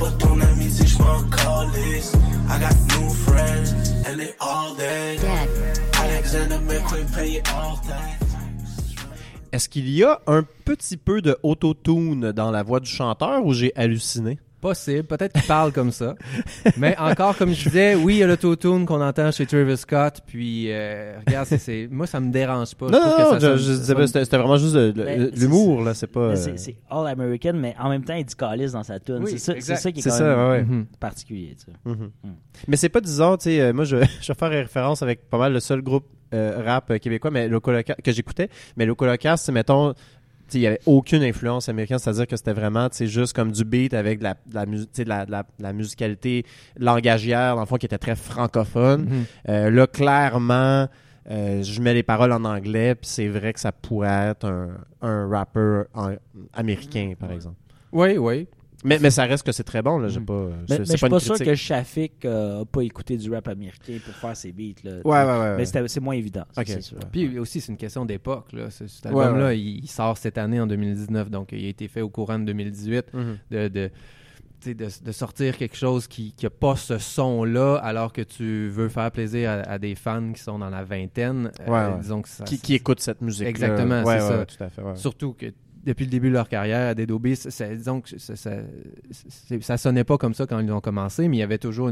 pas ton ami si j'm'en calisse I got new friends and they all day. Dad. Alexander McQueen pay it all day. Est-ce qu'il y a un petit peu de auto-tune dans la voix du chanteur ou j'ai halluciné? Possible, peut-être qu'il parle comme ça. Mais encore, comme je disais, oui, il y a l'autotune qu'on entend chez Travis Scott. Puis, euh, regarde, c'est, moi, ça me dérange pas. Non, Je non, que non, ça je, sonne- je ça disais pas, sonne- c'était vraiment juste Ben, l'humour, là, c'est pas... Mais euh, C'est All American, mais en même temps, il dit calice dans sa tune. Oui, c'est ça, ça qui est C'est quand ça, même ouais, ouais. Mhm. particulier. tu sais. Mhm. Mm. Mais c'est pas disons, tu sais, euh, moi je, je vais faire référence avec pas mal le seul groupe euh, rap québécois mais Loco Loca- que j'écoutais, mais Loco Locast, c'est mettons il y avait aucune influence américaine, c'est-à-dire que c'était vraiment juste comme du beat avec de la, de la, de de musicalité langagière, dans le fond, qui était très francophone. Mhm. Euh, là, clairement, euh, je mets les paroles en anglais, puis c'est vrai que ça pourrait être un, un rapper en- américain, par exemple. Oui, oui. Mais, mais ça reste que c'est très bon, là. J'ai Mhm. pas, Mais, c'est- mais je suis pas sûr que Shafik euh, a pas écouté du rap américain pour faire ses beats. Là, Ouais, ouais, ouais. ouais. Mais c'était- c'est moins évident. ça, sûr. Puis aussi, c'est une question d'époque. Là. Ce- Cet album-là, ouais. il, il sort cette année en 2019, donc il a été fait au courant de 2018. Mhm. de, de, de, de sortir quelque chose qui n'a pas ce son-là alors que tu veux faire plaisir à, à des fans qui sont dans la vingtaine. euh, Ouais. Disons que ça, qui, qui écoute cette musique Exactement, ouais, c'est ouais, ça. ouais, tout à fait. ouais. Surtout que depuis le début de leur carrière, Dead Obies, ça- disons que ça, ça, c'est- ça sonnait pas comme ça quand ils ont commencé, mais il y avait toujours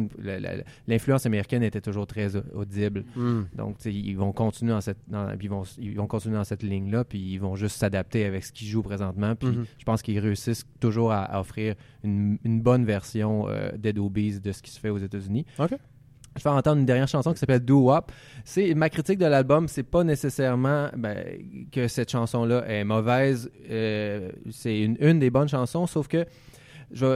l'influence américaine était toujours très au- audible. Mm. Donc, ils vont continuer dans cette, dans- ils vont, ils vont continuer dans cette ligne-là, puis ils vont juste s'adapter avec ce qu'ils jouent présentement. Puis, Mhm. je pense qu'ils réussissent toujours à, à offrir une, une bonne version euh, Dead de ce qui se fait aux États-Unis. Je vais entendre une dernière chanson qui s'appelle Do Wop. C'est ma critique de l'album, c'est pas nécessairement ben, que cette chanson-là est mauvaise. Euh, c'est une, des bonnes chansons, sauf que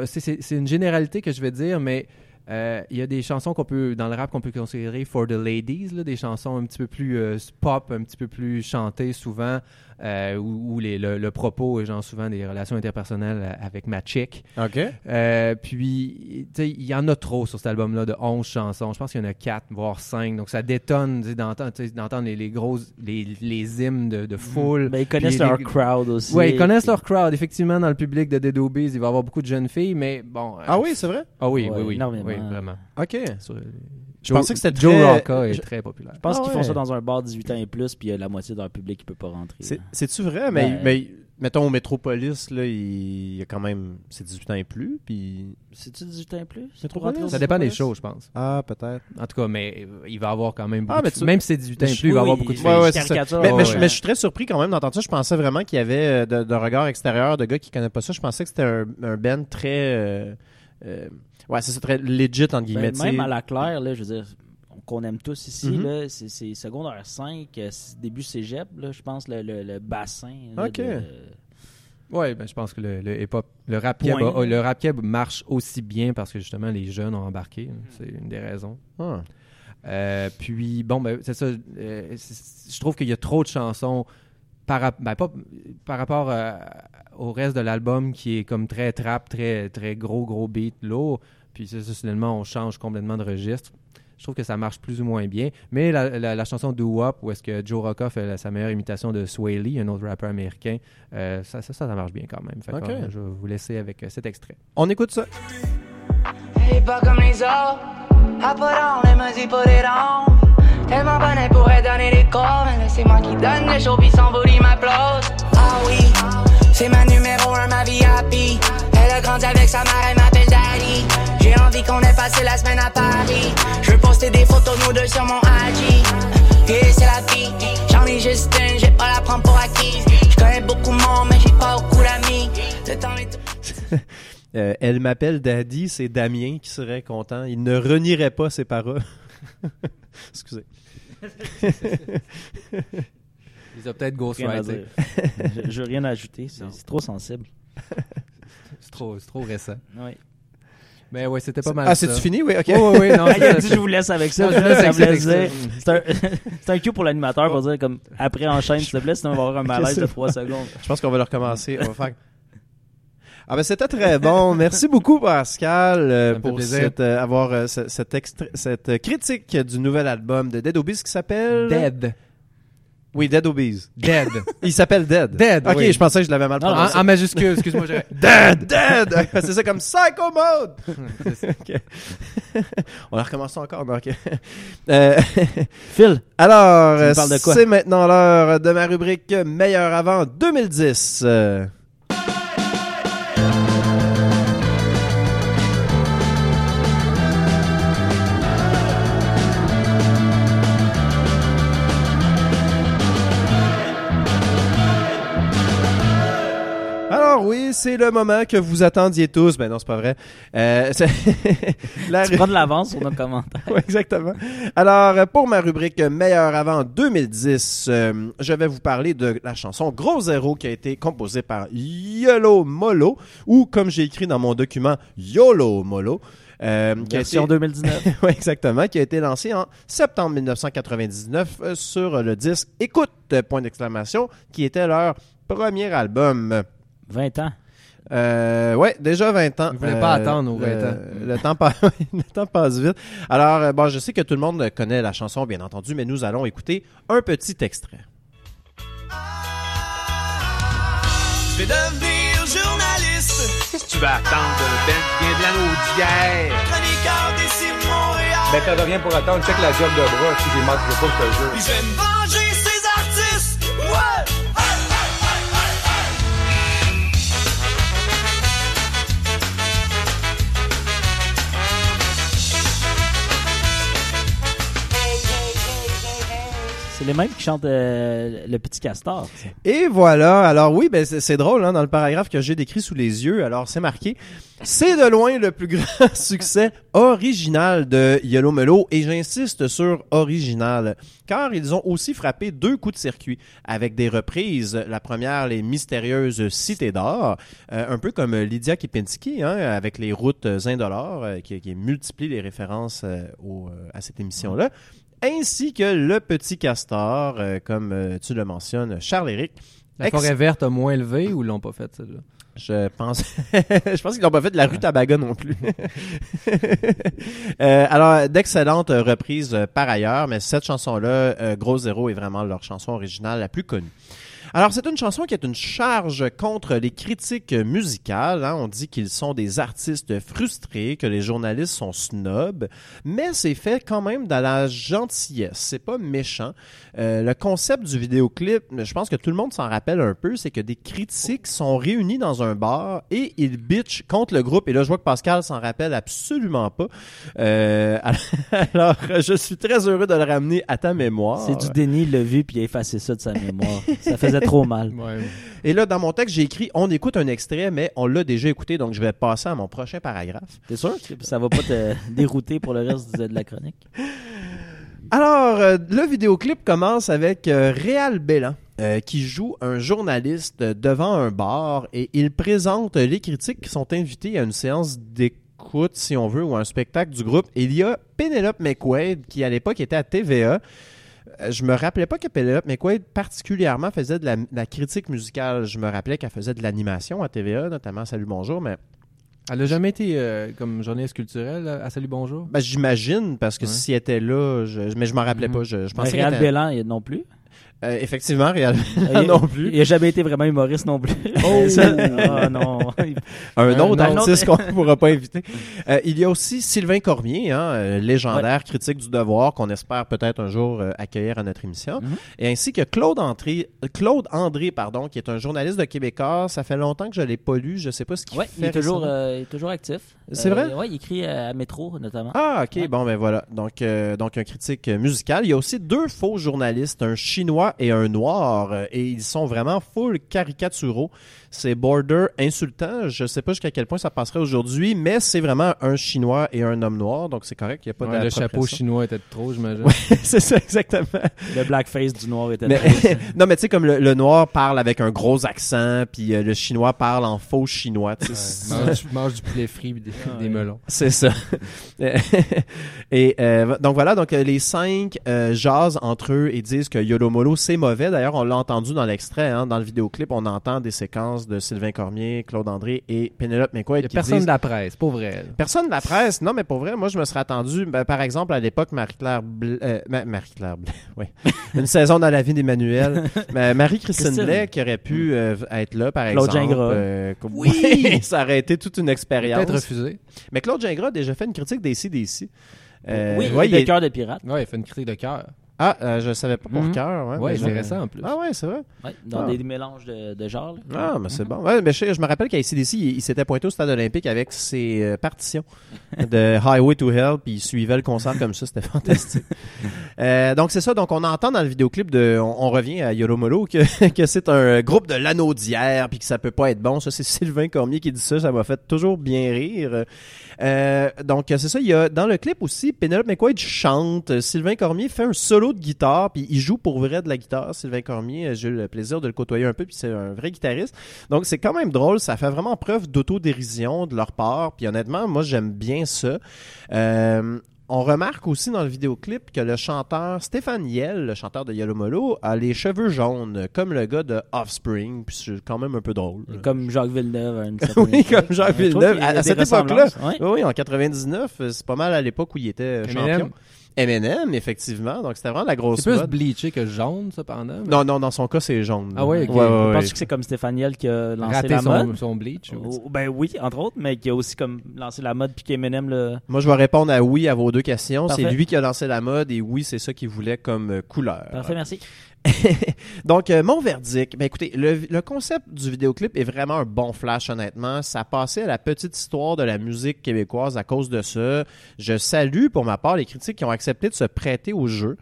c'est- une généralité que je vais dire, mais euh, il y a des chansons qu'on peut dans le rap qu'on peut considérer for the ladies, des chansons un petit peu plus euh, pop, un petit peu plus chantées souvent, euh, où, où les- le, le propos est genre souvent des relations interpersonnelles avec ma chick. OK. Euh, puis, tu sais, il y en a trop sur cet album-là de 11 chansons. Je pense qu'il y en a 4, voire 5. Donc, ça détonne d'entendre les, les grosses, les, les hymnes de, de foule. Ben, ils connaissent Puis leur les- crowd aussi. Ouais, ils connaissent leur crowd. Effectivement, dans le public de Dead Obies, il va y avoir beaucoup de jeunes filles, mais bon. euh, Ah oui, c'est vrai? Ah oui, Ouais, oui, oui. énormément. Oui, vraiment. OK. Sur- Je pensais que c'était Joe très- Rocca est je- très populaire. Je pense Ah qu'ils ouais. font ça dans un bar 18 ans et plus, puis il y a la moitié de leur public qui peut pas rentrer. C'est-tu vrai? Mais, Ben- mais mettons, au Métropolis, là, il y a quand même... C'est 18 ans et plus, puis... C'est-tu 18 ans et plus? Au Ça dépend des Métropolis? shows, je pense. Ah, peut-être. En tout cas, mais euh, il va avoir quand même beaucoup Ah, mais de... tu- Même si c'est 18 ans et Mais plus, il va y avoir beaucoup de. Ouais, ça. Mais, je, ouais. mais je suis très surpris quand même d'entendre ça. Je pensais vraiment qu'il y avait euh, de, de regard extérieur de gars qui connaissent pas ça. Je pensais que c'était un, un band très... euh, euh, ouais, c'est très legit, entre guillemets. Ben, même à la claire, là, je veux dire, qu'on aime tous ici, Mhm. là, c'est, c'est secondaire 5, euh, début cégep, là, je pense, le, le, le bassin. là, Ok. de- Ouais, ben, je pense que le, le hip-hop, le rap keb, Point. a- le rap keb marche aussi bien parce que justement les jeunes ont embarqué. C'est une des raisons. Ah. Euh, puis bon, ben c'est ça. euh, je trouve qu'il y a trop de chansons par, ben, pas, par rapport euh, au reste de l'album qui est comme très trap, très très gros gros beat lourd. Puis ça, soudainement on change complètement de registre. Je trouve que ça marche plus ou moins bien. Mais la, la- la chanson Do Wop, où est-ce que Joe Rocca fait la- sa meilleure imitation de Sway Lee, un autre rappeur américain, euh, ça, ça, ça, ça marche bien quand même. Fait que, je vais vous laisser avec euh, cet extrait. On écoute ça. Elle est pas comme les autres. I put on, elle me dit put it on. Tellement bonne, elle pourrait donner des cours. Mais c'est moi qui donne le show, puis son booty m'applause. Ah oui, c'est ma numéro un, ma vie happy. Elle a grandi avec sa mère, elle m'appelle Daddy. J'ai envie qu'on ait passé la semaine à Paris. Je veux poster des photos nous deux sur mon IG. Et c'est la vie, j'en ai juste une, j'ai pas la prendre pour acquise. Je connais beaucoup de monde, mais j'ai pas beaucoup d'amis. Euh, elle m'appelle Daddy, c'est Damien qui serait content. Il ne renierait pas ses paroles. Excusez. Ils ont peut-être ghostwriter. je, je veux rien ajouter, c'est, trop sensible. C'est trop, c'est trop récent. Oui. Mais ouais, c'était pas mal. Ah, c'est-tu fini? Oui, ok. Ouais, ouais, non, Ah, il a dit je vous laisse avec ça. C'est un, c'est un cue pour l'animateur pour dire comme après enchaîne s'il te plaît, sinon on va avoir un malaise de 3 secondes. Je pense qu'on va le recommencer. On va faire... Ah ben c'était très bon. Merci beaucoup Pascal euh, pour cette, euh, avoir euh, ce- cet extrait- cette critique du nouvel album de Dead Obies qui s'appelle Dead. Oui, Dead Obies. Dead. Il s'appelle Dead. Dead, Ok, oui. je pensais que je l'avais mal Non, en, prononcé. en majuscule, excuse-moi. Dead! Dead! c'est ça comme Psycho Mode! Ok. On la recommence encore, non, ok. Euh, Phil, alors, Tu nous parles de quoi? c'est maintenant l'heure de ma rubrique Meilleur avant 2010. Euh, c'est le moment que vous attendiez tous. Ben non, c'est pas vrai. Euh, c'est- la tu prends de l'avance sur nos commentaires. Exactement. Alors, pour ma rubrique Meilleur avant 2010, euh, je vais vous parler de la chanson Gros Zéro qui a été composée par Yolo Molo, ou comme j'ai écrit dans mon document, Yolo Molo. euh, qui a été- 2019. oui, exactement, qui a été lancé en septembre 1999 euh, sur le disque Écoute, point d'exclamation, qui était leur premier album. 20 ans. Euh, ouais, déjà 20 ans. Ils voulaient pas attendre aux le- 20 ans. Le temps, passe, le temps passe vite. Alors, euh, bon, je sais que tout le monde connaît la chanson, bien entendu, mais nous allons écouter un petit extrait. Je vais devenir journaliste, Qu'est-ce que tu vas attendre de ben? Bien de l'anneau d'hier? chroniqueur d'ici Montréal. Ben t'as rien pour attendre, check la job de bras, si j'ai manqué pas, je te jure. Je vais me venger C'est les mêmes qui chantent euh, Le Petit Castor. Et voilà. Alors oui, ben c'est drôle hein, dans le paragraphe que j'ai décrit sous les yeux. Alors c'est marqué. C'est de loin le plus grand succès original de Yellow Melo et j'insiste sur original car ils ont aussi frappé deux coups de circuit avec des reprises. La première, les mystérieuses cités d'or, euh, un peu comme Lydia Kipinski hein, avec les routes indolores euh, qui, qui multiplie les références à cette émission là ainsi que le petit castor, euh, comme euh, tu le mentionnes, Charles-Éric. La Ex- forêt verte a moins élevé ou l'ont pas fait, celle-là? Je pense, je pense qu'ils n'ont pas fait de la rue Tabaga non plus. Euh, alors, d'excellentes reprises par ailleurs, mais cette chanson-là, Gros Zéro, est vraiment leur chanson originale la plus connue. Alors, c'est une chanson qui est une charge contre les critiques musicales. hein. On dit qu'ils sont des artistes frustrés, que les journalistes sont snobs, mais c'est fait quand même dans la gentillesse. C'est pas méchant. Euh, le concept du vidéoclip, je pense que tout le monde s'en rappelle un peu, c'est que des critiques sont réunis dans un bar et ils bitchent contre le groupe. Et là, je vois que Pascal s'en rappelle absolument pas. Euh, alors, je suis très heureux de le ramener à ta mémoire. C'est du déni, vu puis effacé ça de sa mémoire. ça faisait trop mal. Et là, dans mon texte, j'ai écrit on écoute un extrait, mais on l'a déjà écouté, donc je vais passer à mon prochain paragraphe. T'es sûr? Que ça va pas te dérouter pour le reste de de la chronique? Alors, euh, le vidéoclip commence avec euh, Réal Bellan. euh, qui joue un journaliste devant un bar et il présente les critiques qui sont invités à une séance d'écoute, si on veut, ou à un spectacle du groupe. Et il y a Penelope McQuaid, qui à l'époque était à TVA. Euh, Je me rappelais pas que Penelope McQuaid particulièrement faisait de la, de la critique musicale. Je me rappelais qu'elle faisait de l'animation à TVA, notamment Salut Bonjour, mais Elle a jamais été euh, comme journaliste culturelle à Salut Bonjour? ben, j'imagine, parce que Ouais. si elle était là, je- mais je m'en rappelais Mhm. pas. Je, pensais Réal qu'elle était- Bélan, non plus. Euh, effectivement, Réal Il- Bellan non plus. Il a jamais été vraiment humoriste non plus. Oh! Ça- ah, non. un autre un artiste qu'on ne pourra pas inviter. Euh, il y a aussi Sylvain Cormier, hein, euh, légendaire critique du devoir, qu'on espère peut-être un jour euh, accueillir à notre émission. Mhm. Et ainsi que Claude André, Claude André, pardon, qui est un journaliste de Québécois. Ça fait longtemps que je l'ai pas lu. Je sais pas ce qu'il Ouais, fait. il est toujours, euh, il est toujours actif. C'est Euh, vrai? Ouais, il écrit à Métro notamment. Ah, ok, Ouais. bon, ben voilà. Donc, euh, donc un critique musical. Il y a aussi deux faux journalistes, un chinois et un noir, euh, et ils sont vraiment full caricaturaux. C'est border insultant. Je sais pas jusqu'à quel point ça passerait aujourd'hui, mais c'est vraiment un chinois et un homme noir, donc c'est correct. Il y a pas Ouais, le chapeau chinois était trop, j'imagine. Ouais, c'est ça, exactement. Le blackface du noir était Mais- très- non, mais tu sais, comme le, le noir parle avec un gros accent, puis euh, le chinois parle en faux chinois. c'est- mange, du- mange du poulet frit et des, des melons. C'est ça. et euh, donc voilà, donc euh, les cinq euh, jasent entre eux et disent que Yolomolo c'est mauvais. D'ailleurs, on l'a entendu dans l'extrait, hein, dans le vidéoclip, on entend des séquences de Sylvain Cormier, Claude André et Pénélope McQuaid Il y a personne disent- de la presse, pour vrai. Personne de la presse? Non, mais pour vrai, moi, je me serais attendu, ben, par exemple, à l'époque, Marie-Claire Blais, euh, Ma- Marie-Claire oui. Une saison dans la vie d'Emmanuel. Mais Marie-Christine Christine. Blais qui aurait pu euh, être là, par Claude exemple. Gingras. euh, comme- Oui! ça aurait été toute une expérience. Peut-être refusé. Mais Claude Gingras a déjà fait une critique des CDC. Euh, oui, ouais, il de est- cœur de pirate. Ouais, il fait une critique de cœur. Ah, euh, je savais pas pour Mhm. cœur. Ouais, Ouais, mais c'est je- récent en plus. Ah ouais, c'est vrai. Ouais, dans Ah. des mélanges de, de genres. là. Ah, mais c'est bon. Ouais, mais je, je me rappelle qu'à ACDC, il, il s'était pointé au stade olympique avec ses euh, partitions de Highway to Hell, puis il suivait le concert comme ça, c'était fantastique. Euh, donc c'est ça, donc on entend dans le vidéoclip de, on, on revient à Yoromolo que, que c'est un groupe de l'anneau d'hier, puis que ça peut pas être bon. Ça, c'est Sylvain Cormier qui dit ça, ça m'a fait toujours bien rire. Euh, donc c'est ça, il y a dans le clip aussi, Penelope McQuaid chante, Sylvain Cormier fait un solo de guitare, puis il joue pour vrai de la guitare. Sylvain Cormier, euh, j'ai eu le plaisir de le côtoyer un peu, puis c'est un vrai guitariste. Donc c'est quand même drôle, ça fait vraiment preuve d'autodérision de leur part, puis honnêtement, moi j'aime bien ça. Euh, on remarque aussi dans le vidéoclip que le chanteur Stéphane Yell, le chanteur de Yellow Molo, a les cheveux jaunes, comme le gars de Offspring, puis c'est quand même un peu drôle. Comme Jacques Villeneuve. à une oui, comme Jacques Villeneuve. À, cette époque-là. Ouais. oui, en 99, euh, c'est pas mal à l'époque où il était champion. Eminem, effectivement. Donc c'était vraiment la grosse C'est plus mode. bleaché que jaune, cependant. mais- Non, non, dans son cas, c'est jaune. Ah ouais, ok. ouais, ouais, Je ouais. pense que c'est comme Stéphaniel qui a lancé Raté la son, mode? son bleach. ou- Oh, ben oui, entre autres, mais qui a aussi comme lancé la mode puis qu'Eminem le. Moi, je vais répondre à oui à vos deux questions. C'est lui qui a lancé la mode et oui, c'est ça qu'il voulait comme couleur. Parfait, merci. Donc, euh, mon verdict, ben écoutez, le, le concept du vidéoclip est vraiment un bon flash, honnêtement. Ça passait à la petite histoire de la musique québécoise à cause de ça. Je salue, pour ma part, les critiques qui ont accepté de se prêter au jeu.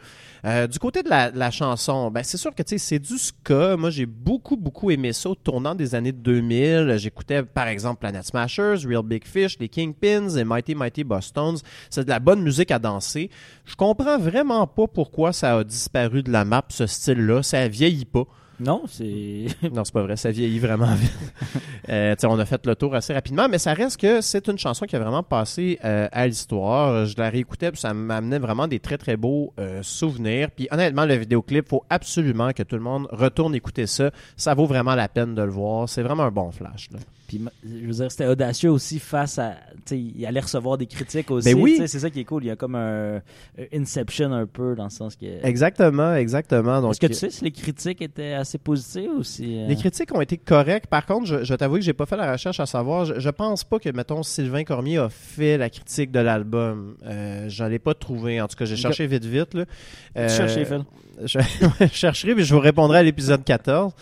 Euh, du côté de la, chanson, ben c'est sûr que c'est du ska. Moi, j'ai beaucoup, beaucoup aimé ça au tournant des années 2000. J'écoutais, par exemple, Planet Smashers, Real Big Fish, les Kingpins et Mighty Mighty Boston's. C'est de la bonne musique à danser. Je comprends vraiment pas pourquoi ça a disparu de la map, ce style-là. Ça vieillit pas. Non, c'est. Non, c'est pas vrai, ça vieillit vraiment vite. Euh, on a fait le tour assez rapidement, mais ça reste que c'est une chanson qui a vraiment passé euh, à l'histoire. Je la réécoutais, puis ça m'amenait vraiment des très très beaux euh, souvenirs. Puis honnêtement, le vidéoclip, faut absolument que tout le monde retourne écouter ça. Ça vaut vraiment la peine de le voir. C'est vraiment un bon flash. là. Puis, je veux dire, c'était audacieux aussi face à. Tu sais, il allait recevoir des critiques aussi. Ben oui. C'est ça qui est cool. Il y a comme un, un Inception un peu dans le sens que. Exactement, exactement. Est-ce que tu sais si les critiques étaient assez positives ou si. euh, Les critiques ont été correctes. Par contre, je, je t'avoue que j'ai pas fait la recherche à savoir. Je, je pense pas que, mettons, Sylvain Cormier a fait la critique de l'album. Euh, J'en ai pas trouvé. En tout cas, j'ai cherché vite, vite. Là. Euh, Phil? Je, je chercherai, puis je vous répondrai à l'épisode 14.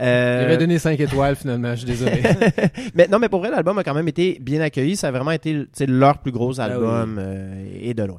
Euh, Il avait donné 5 étoiles, finalement. Je suis désolé. mais non, mais pour vrai, l'album a quand même été bien accueilli. Ça a vraiment été leur plus gros Ah album euh, et de loin.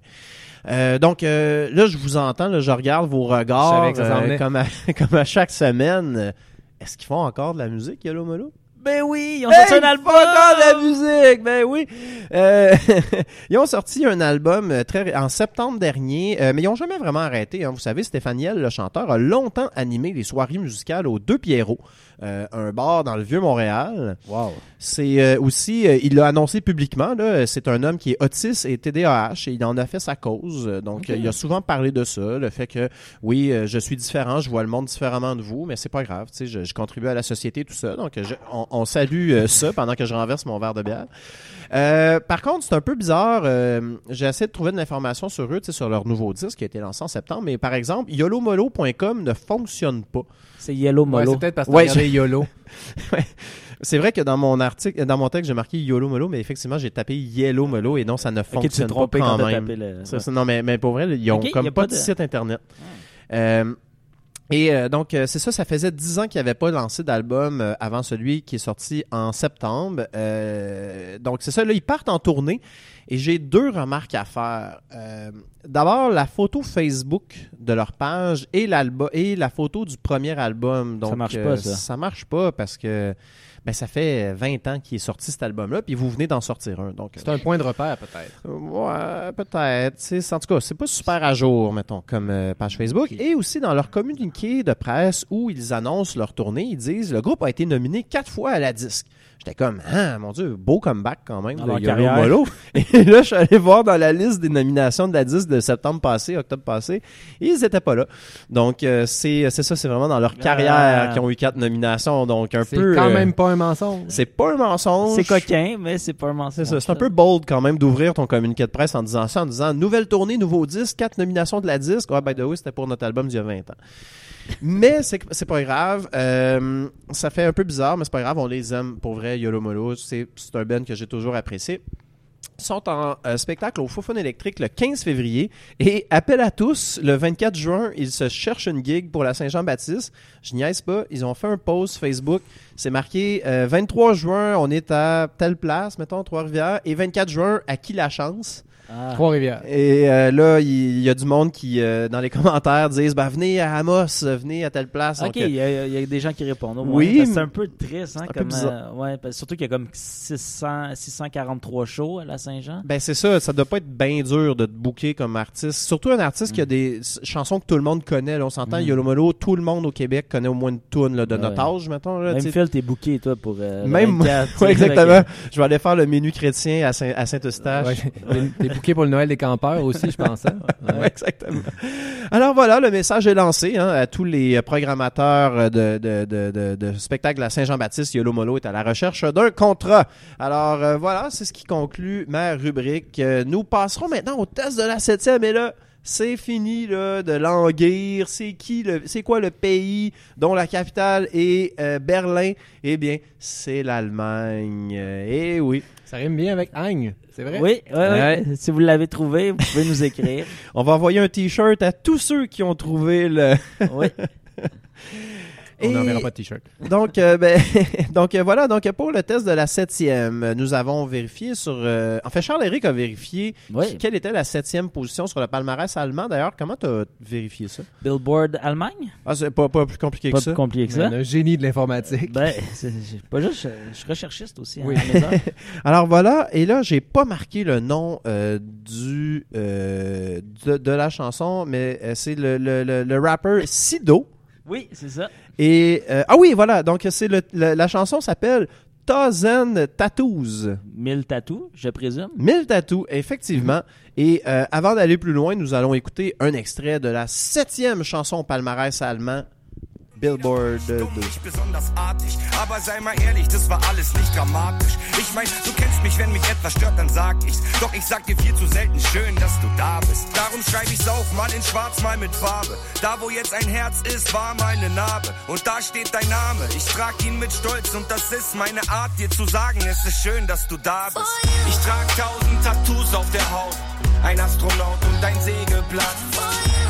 Euh, donc euh, là, je vous entends, là, je regarde vos regards euh, comme, à, comme à chaque semaine. Est-ce qu'ils font encore de la musique, Yellow Molo? Ben oui, ils ont Hey, sorti un album! all de la musique, ben oui. Euh, ils ont sorti un album très en septembre dernier, euh, mais ils ont jamais vraiment arrêté. hein. Vous savez, Stéphaniel, le chanteur, a longtemps animé les soirées musicales aux Deux Pierrots, euh, un bar dans le vieux Montréal. wow. C'est euh, aussi, euh, il l'a annoncé publiquement. Là, c'est un homme qui est autiste et TDAH et il en a fait sa cause. Donc, euh, il a souvent parlé de ça, le fait que oui, euh, je suis différent, je vois le monde différemment de vous, mais c'est pas grave. Tu sais, je, je contribue à la société, tout ça. Donc, je- on, on salue euh, ça pendant que je renverse mon verre de bière. Euh, par contre, c'est un peu bizarre. euh, J'ai essayé de trouver de l'information sur eux, tu sais, sur leur nouveau disque qui a été lancé en septembre. Mais par exemple, yolomolo.com ne fonctionne pas. C'est Yellow Ouais, Molo. c'est peut-être parce que Ouais, regardé YOLO. C'est vrai que dans mon article, dans mon texte, j'ai marqué YOLO Molo, mais effectivement, j'ai tapé Yellow Molo et non, ça ne ok, tu t'es fonctionne pas quand quand même. tapé le. Ça, ça, non, mais, mais pour vrai, ils ont Ok, y comme pas, pas de de- site internet. Euh, et euh, donc, euh, c'est ça, ça faisait 10 ans qu'il n'y avait pas lancé d'album euh, avant celui qui est sorti en septembre. Euh, donc, c'est ça, là, ils partent en tournée et j'ai deux remarques à faire. Euh, D'abord, la photo Facebook de leur page et, l'album et la photo du premier album. Donc, marche euh, pas, ça. Ça marche pas parce que ben ça fait 20 ans qu'il est sorti cet album-là, puis vous venez d'en sortir un. Donc, C'est un point de repère, peut-être. euh, Ouais, peut-être. En tout cas, c'est pas super à jour, mettons, comme euh, page Facebook. Et aussi dans leur communiqué de presse où ils annoncent leur tournée, ils disent le groupe a été nominé quatre fois à la disque. J'étais comme, ah, mon Dieu, beau comeback quand même. Dans de Yolo carrière. Molo. Et là, je suis allé voir dans la liste des nominations de la disque de septembre passé, octobre passé, et ils étaient pas là. Donc, euh, c'est c'est ça, c'est vraiment dans leur carrière Ah. qu'ils ont eu quatre nominations. Donc, un C'est peu. quand euh, même pas un mensonge. C'est pas un mensonge. C'est coquin, mais c'est pas un mensonge. C'est ça. C'est un peu bold quand même d'ouvrir ton communiqué de presse en disant ça, en disant nouvelle tournée, nouveau disque, quatre nominations de la disque. Ouais, by the way, c'était pour notre album d'il y a 20 ans. Mais c'est pas grave. Euh, ça fait un peu bizarre, mais c'est pas grave. On les aime pour vrai. Yolo Molo, c'est un band que j'ai toujours apprécié. Sont en euh, spectacle au Fofone électrique le 15 février et appel à tous, le 24 juin, ils se cherchent une gig pour la Saint-Jean-Baptiste. Je niaise pas, ils ont fait un post Facebook, c'est marqué euh, 23 juin, on est à telle place, mettons Trois-Rivières, et 24 juin, à qui la chance? Ah. Trois-Rivières. Et euh, là, il y, a du monde qui, euh, dans les commentaires, disent ben, venez à Amos, venez à telle place. Ok, il y, a- il y a des gens qui répondent. au moins, Oui, parce que c'est un peu triste. Hein, un peu comme, bizarre. euh, ouais, parce- surtout qu'il y a comme 600, 643 shows à la Saint-Jean. Ben c'est ça, ça doit pas être bien dur de te booker comme artiste. Surtout un artiste qui a des s- chansons que tout le monde connaît. Là, on s'entend, Mm. Yolo Molo, tout le monde au Québec connaît au moins une tune là, de Ouais. notre âge, mettons. Là, T'es booké, toi, pour. euh, Même 24, tu sais, ouais, exactement. Je vais aller faire le menu chrétien à, Saint- à Saint-Eustache. Ouais. T'es- booké pour le Noël des campeurs aussi, je pense. hein? Ouais, exactement. Alors voilà, le message est lancé hein, à tous les programmateurs de, de, de, de, de spectacles à Saint-Jean-Baptiste. Yolo Molo est à la recherche d'un contrat. Alors euh, voilà, c'est ce qui conclut ma rubrique. Euh, nous passerons maintenant au test de la septième. Et là, c'est fini là, de languir. C'est qui, le, c'est quoi le pays dont la capitale est euh, Berlin? Eh bien, c'est l'Allemagne. Eh oui. Ça rime bien avec Agne, c'est vrai? Oui, ouais, ouais. Si vous l'avez trouvé, vous pouvez nous écrire. On va envoyer un t-shirt à tous ceux qui ont trouvé le. Oui. On n'enverra pas de t-shirt. Donc, euh, ben, donc euh, voilà, donc pour le test de la septième, nous avons vérifié sur... euh, en fait, Charles-Éric a vérifié Oui. quelle était la septième position sur le palmarès allemand. D'ailleurs, comment tu as vérifié ça? Billboard Allemagne? Ah, c'est pas, pas plus compliqué Pas que ça. plus compliqué que ça. un génie de l'informatique. Ben, pas juste. Je, je suis recherchiste aussi. hein, Oui. Alors voilà, et là, j'ai pas marqué le nom euh, du euh, de, de la chanson, mais euh, c'est le, le, le, le rappeur Sido. Oui, c'est ça. Et euh, ah oui, voilà, donc c'est le, le- la chanson s'appelle Thousand Tattoos. 1000 tatous, je présume. 1000 tatous, effectivement. Et euh, avant d'aller plus loin, nous allons écouter un extrait de la septième chanson palmarès allemand, Billboard 2. nicht besonders artig, aber sei mal ehrlich, das war alles nicht dramatisch. Ich mein, du kennst mich, wenn mich etwas stört, dann sag ich's. Doch ich sag dir viel zu selten schön, dass du da bist. Darum schreib ich's auf, mal in schwarz, mal mit Farbe. Da wo jetzt ein Herz ist, war meine Narbe. Und da steht dein Name, ich trag ihn mit Stolz und das ist meine Art, dir zu sagen, es ist schön, dass du da bist. Ich trag tausend Tattoos auf der Haut, ein Astronaut und ein Sägeblatt.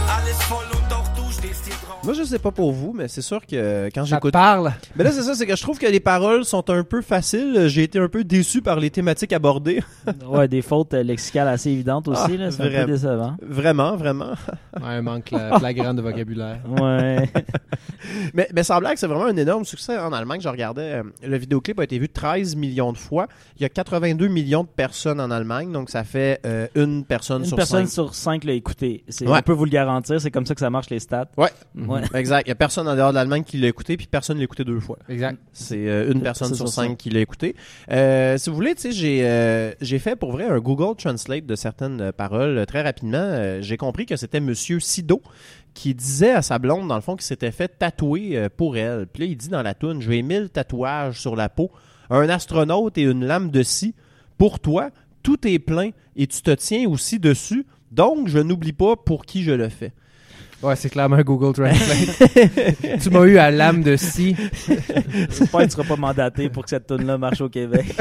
Alles voll und auch du stehst hier. Moi, je sais pas pour vous, mais c'est sûr que quand j'écoute... parle? Mais là, c'est ça, c'est que je trouve que les paroles sont un peu faciles. J'ai été un peu déçu par les thématiques abordées. Ouais, des fautes euh, lexicales assez évidentes aussi. Ah, là, c'est un vraiment. peu décevant. Vraiment, vraiment. Ouais, un manque la- flagrant de vocabulaire. Ouais. Mais, mais sans blague, c'est vraiment un énorme succès en Allemagne. Je regardais, euh, le vidéoclip a été vu 13 millions de fois. Il y a 82 millions de personnes en Allemagne, donc ça fait euh, une personne Une sur personne cinq. sur cinq l'a écouté. C'est- Ouais. On peut vous le garantir, c'est comme ça que ça marche les stats. Ouais. Ouais. Exact. Il y a personne en dehors de l'Allemagne qui l'a écouté, puis personne l'a écouté deux fois. Exact. C'est euh, une personne sur cinq qui l'a écouté. Euh, si vous voulez, tu sais, j'ai euh, j'ai fait pour vrai un Google Translate de certaines paroles très rapidement. Euh, j'ai compris que c'était Monsieur Sido qui disait à sa blonde, dans le fond, qu'il s'était fait tatouer euh, pour elle. Puis là, il dit dans la toune, j'ai mille tatouages sur la peau, un astronaute et une lame de scie. Pour toi, tout est plein et tu te tiens aussi dessus. Donc, je n'oublie pas pour qui je le fais. Ouais, c'est clairement un Google Translate. tu m'as eu à l'âme de scie. J'espère que tu seras pas mandaté pour que cette tune-là marche au Québec.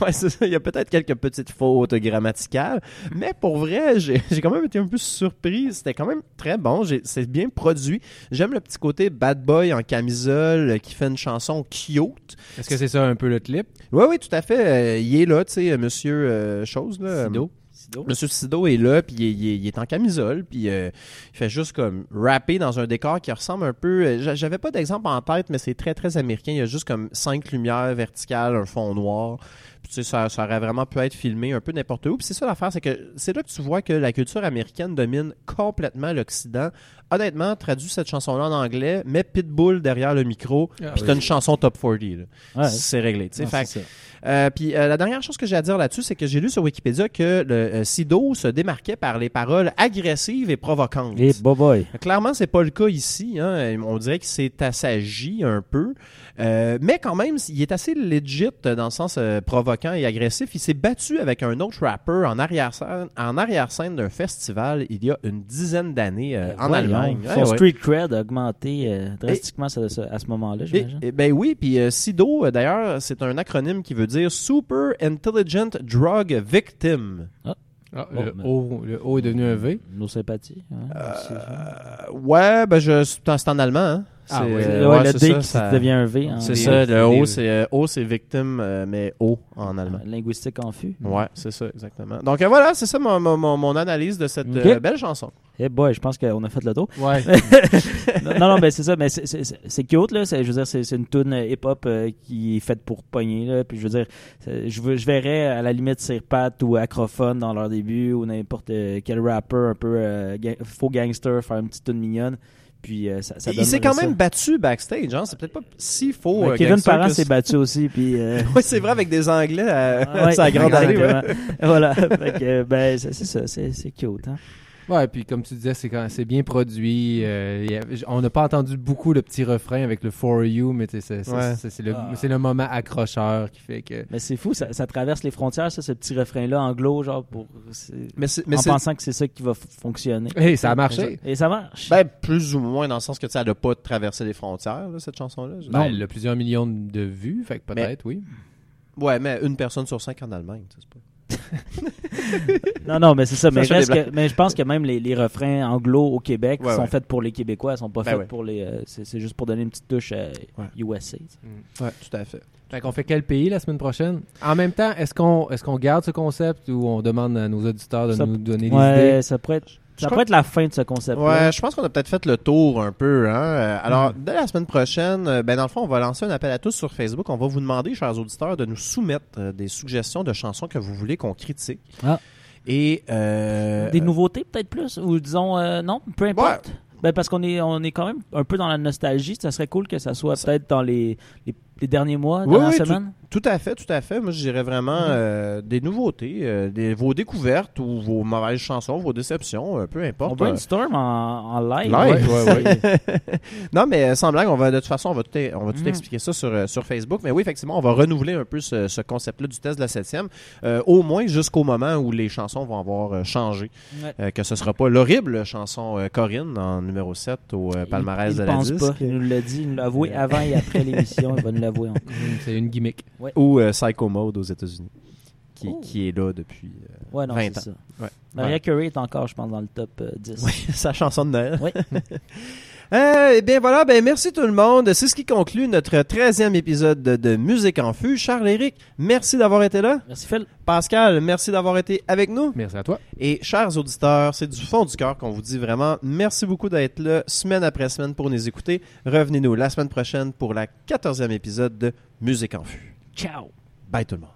Ouais, c'est ça. Il y a peut-être quelques petites fautes grammaticales, mais pour vrai, j'ai j'ai quand même été un peu surpris. C'était quand même très bon. C'est bien produit. J'aime le petit côté bad boy en camisole qui fait une chanson cute. Est-ce que c'est ça un peu le clip? Oui, oui, tout à fait. Euh, il est là, tu sais, euh, monsieur euh, chose, là. Sido. Sido est là, puis il, est- il il est en camisole, puis euh, il fait juste comme rapper dans un décor qui ressemble un peu. euh, j'a- J'avais pas d'exemple en tête, mais c'est très très américain. Il y a juste comme cinq lumières verticales, un fond noir. Puis tu sais, ça, ça aurait vraiment pu être filmé un peu n'importe où. Puis c'est ça l'affaire, c'est que c'est là que tu vois que la culture américaine domine complètement l'Occident. Honnêtement, traduis cette chanson-là en anglais, mets Pitbull derrière le micro, Ah puis oui. t'as une chanson top 40. là. Ouais. C'est réglé. ça. euh, puis euh, la dernière chose que j'ai à dire là-dessus, c'est que j'ai lu sur Wikipédia que le euh, Sido se démarquait par les paroles agressives et provocantes. Et boy boy. Clairement, c'est pas le cas ici. hein. On dirait que c'est assagi un peu. Euh, mais quand même, il est assez legit dans le sens euh, provoquant et agressif. Il s'est battu avec un autre rapper en arrière-scène en arrière-scène d'un festival il y a une dizaine d'années euh, en Allemagne. Son Ouais, ouais. street cred a augmenté euh, drastiquement à ce- à ce moment-là, j'imagine. et ben oui, puis euh, SIDO, euh, d'ailleurs, c'est un acronyme qui veut dire Super Intelligent Drug Victim. Ah, Bon, le, mais- o, le O est devenu un V. Nos sympathies. hein, c'est- Euh, ouais, ben je, c'est en c'est en allemand. Hein. Ah C'est, oui. euh, Ouais, ouais, le D ça, qui ça- devient un V. en- C'est ça, le V. O, c'est euh, O, c'est victime, euh, mais O en allemand. Linguistique en fût. Ouais, c'est ça, exactement. Donc euh, voilà, c'est ça mon, mon- mon- analyse de cette euh, belle chanson. Eh boy, je pense qu'on a fait le tour. Ouais. non, non, ben c'est ça, mais c'est- cute, là. Je veux dire, c'est une tune hip-hop euh, qui est faite pour pogner, là. Puis je veux dire, je, veux, je verrais à la limite Sirpat ou Acrophone dans leur début ou n'importe euh, quel rapper un peu euh, ga- faux gangster faire une petite tune mignonne. Puis euh, ça, ça il s'est quand même battu backstage, hein. C'est peut-être pas si faux. ça. euh, Ben, Kevin Parent s'est battu aussi, puis... euh, Oui, c'est vrai, avec des Anglais à, ah ouais, à grande allée. ouais. voilà, Fait que, ben c'est c'est ça, c'est c'est cute, hein. Ouais, puis comme tu disais, c'est quand c'est bien produit. euh, il y a- on n'a pas entendu beaucoup le petit refrain avec le For You, mais c'est Ouais. le, Ah. c'est le moment accrocheur qui fait que. Mais c'est fou, ça, ça traverse les frontières, ça, ce petit refrain-là anglo, genre, pour, Mais en pensant que c'est ça qui va fonctionner. Hey, ça a marché. Et ça marche. ben, plus ou moins dans le sens que elle n'a pas traversé les frontières, là, cette chanson-là. Ben, elle a plusieurs millions de vues, fait que peut-être, oui. Ouais, mais une personne sur cinq en Allemagne, tu sais, c'est pas. non, non, mais c'est ça. Mais, fait reste des que- mais je pense que même les, les refrains anglo au Québec Ouais, sont ouais. faits pour les Québécois, ils sont pas Ben faits ouais. pour les. euh, c'est juste pour donner une petite touche euh, USA. sais. Ouais, tout à fait. Fait qu'on fait quel pays la semaine prochaine? En même temps, est-ce qu'on est-ce qu'on garde ce concept ou on demande à nos auditeurs de Ça- nous donner des Ouais, idées? ça pourrait être, ça pourrait être la fin de ce concept. Ouais, je pense qu'on a peut-être fait le tour un peu. Hein? Alors, dès la semaine prochaine, euh, ben dans le fond, on va lancer un appel à tous sur Facebook. On va vous demander, chers auditeurs, de nous soumettre euh, des suggestions de chansons que vous voulez qu'on critique. Ah. Et euh, Des nouveautés peut-être plus? Ou disons euh, non, peu importe. Ben parce qu'on est on est quand même un peu dans la nostalgie, ça serait cool que ça soit peut-être dans les, les, les derniers mois, Oui, oui, tout-. Tout à fait, tout à fait. Moi, je dirais vraiment Mhm. euh, des nouveautés, euh, des, vos découvertes ou vos mauvaises chansons, vos déceptions, euh, peu importe. On brainstorm en, en live. Live, ouais, ouais. non, mais euh, sans blague, on va de toute façon, on va tout, on va tout Mhm. expliquer ça sur, euh, sur Facebook. Mais oui, effectivement, on va renouveler un peu ce, ce concept-là du test de la septième, euh, au moins jusqu'au moment où les chansons vont avoir euh, changé. Ouais. Euh, que ce sera pas l'horrible chanson euh, Corinne en numéro 7 au euh, palmarès il, de il la pense disque. pas. Il nous l'a dit, il nous l'a avoué avant et après l'émission. Il va nous l'avouer. Hum, C'est une gimmick. Ou euh, Psycho Mode aux États-Unis, qui, Oh. qui est là depuis euh, Ouais, non, 20 c'est ans. ça. Ouais. Maria Ouais. Carey est encore, je pense, dans le top euh, 10. Oui, sa chanson de Noël. Oui. Euh, eh bien voilà, ben merci tout le monde. C'est ce qui conclut notre 13e épisode de, de Musique en Fût. Charles Éric, merci d'avoir été là. Merci Phil. Pascal, merci d'avoir été avec nous. Merci à toi. Et chers auditeurs, c'est du fond du cœur qu'on vous dit vraiment merci beaucoup d'être là semaine après semaine pour nous écouter. Revenez-nous la semaine prochaine pour la 14e épisode de Musique en Fût. Ciao. Bye tout le monde.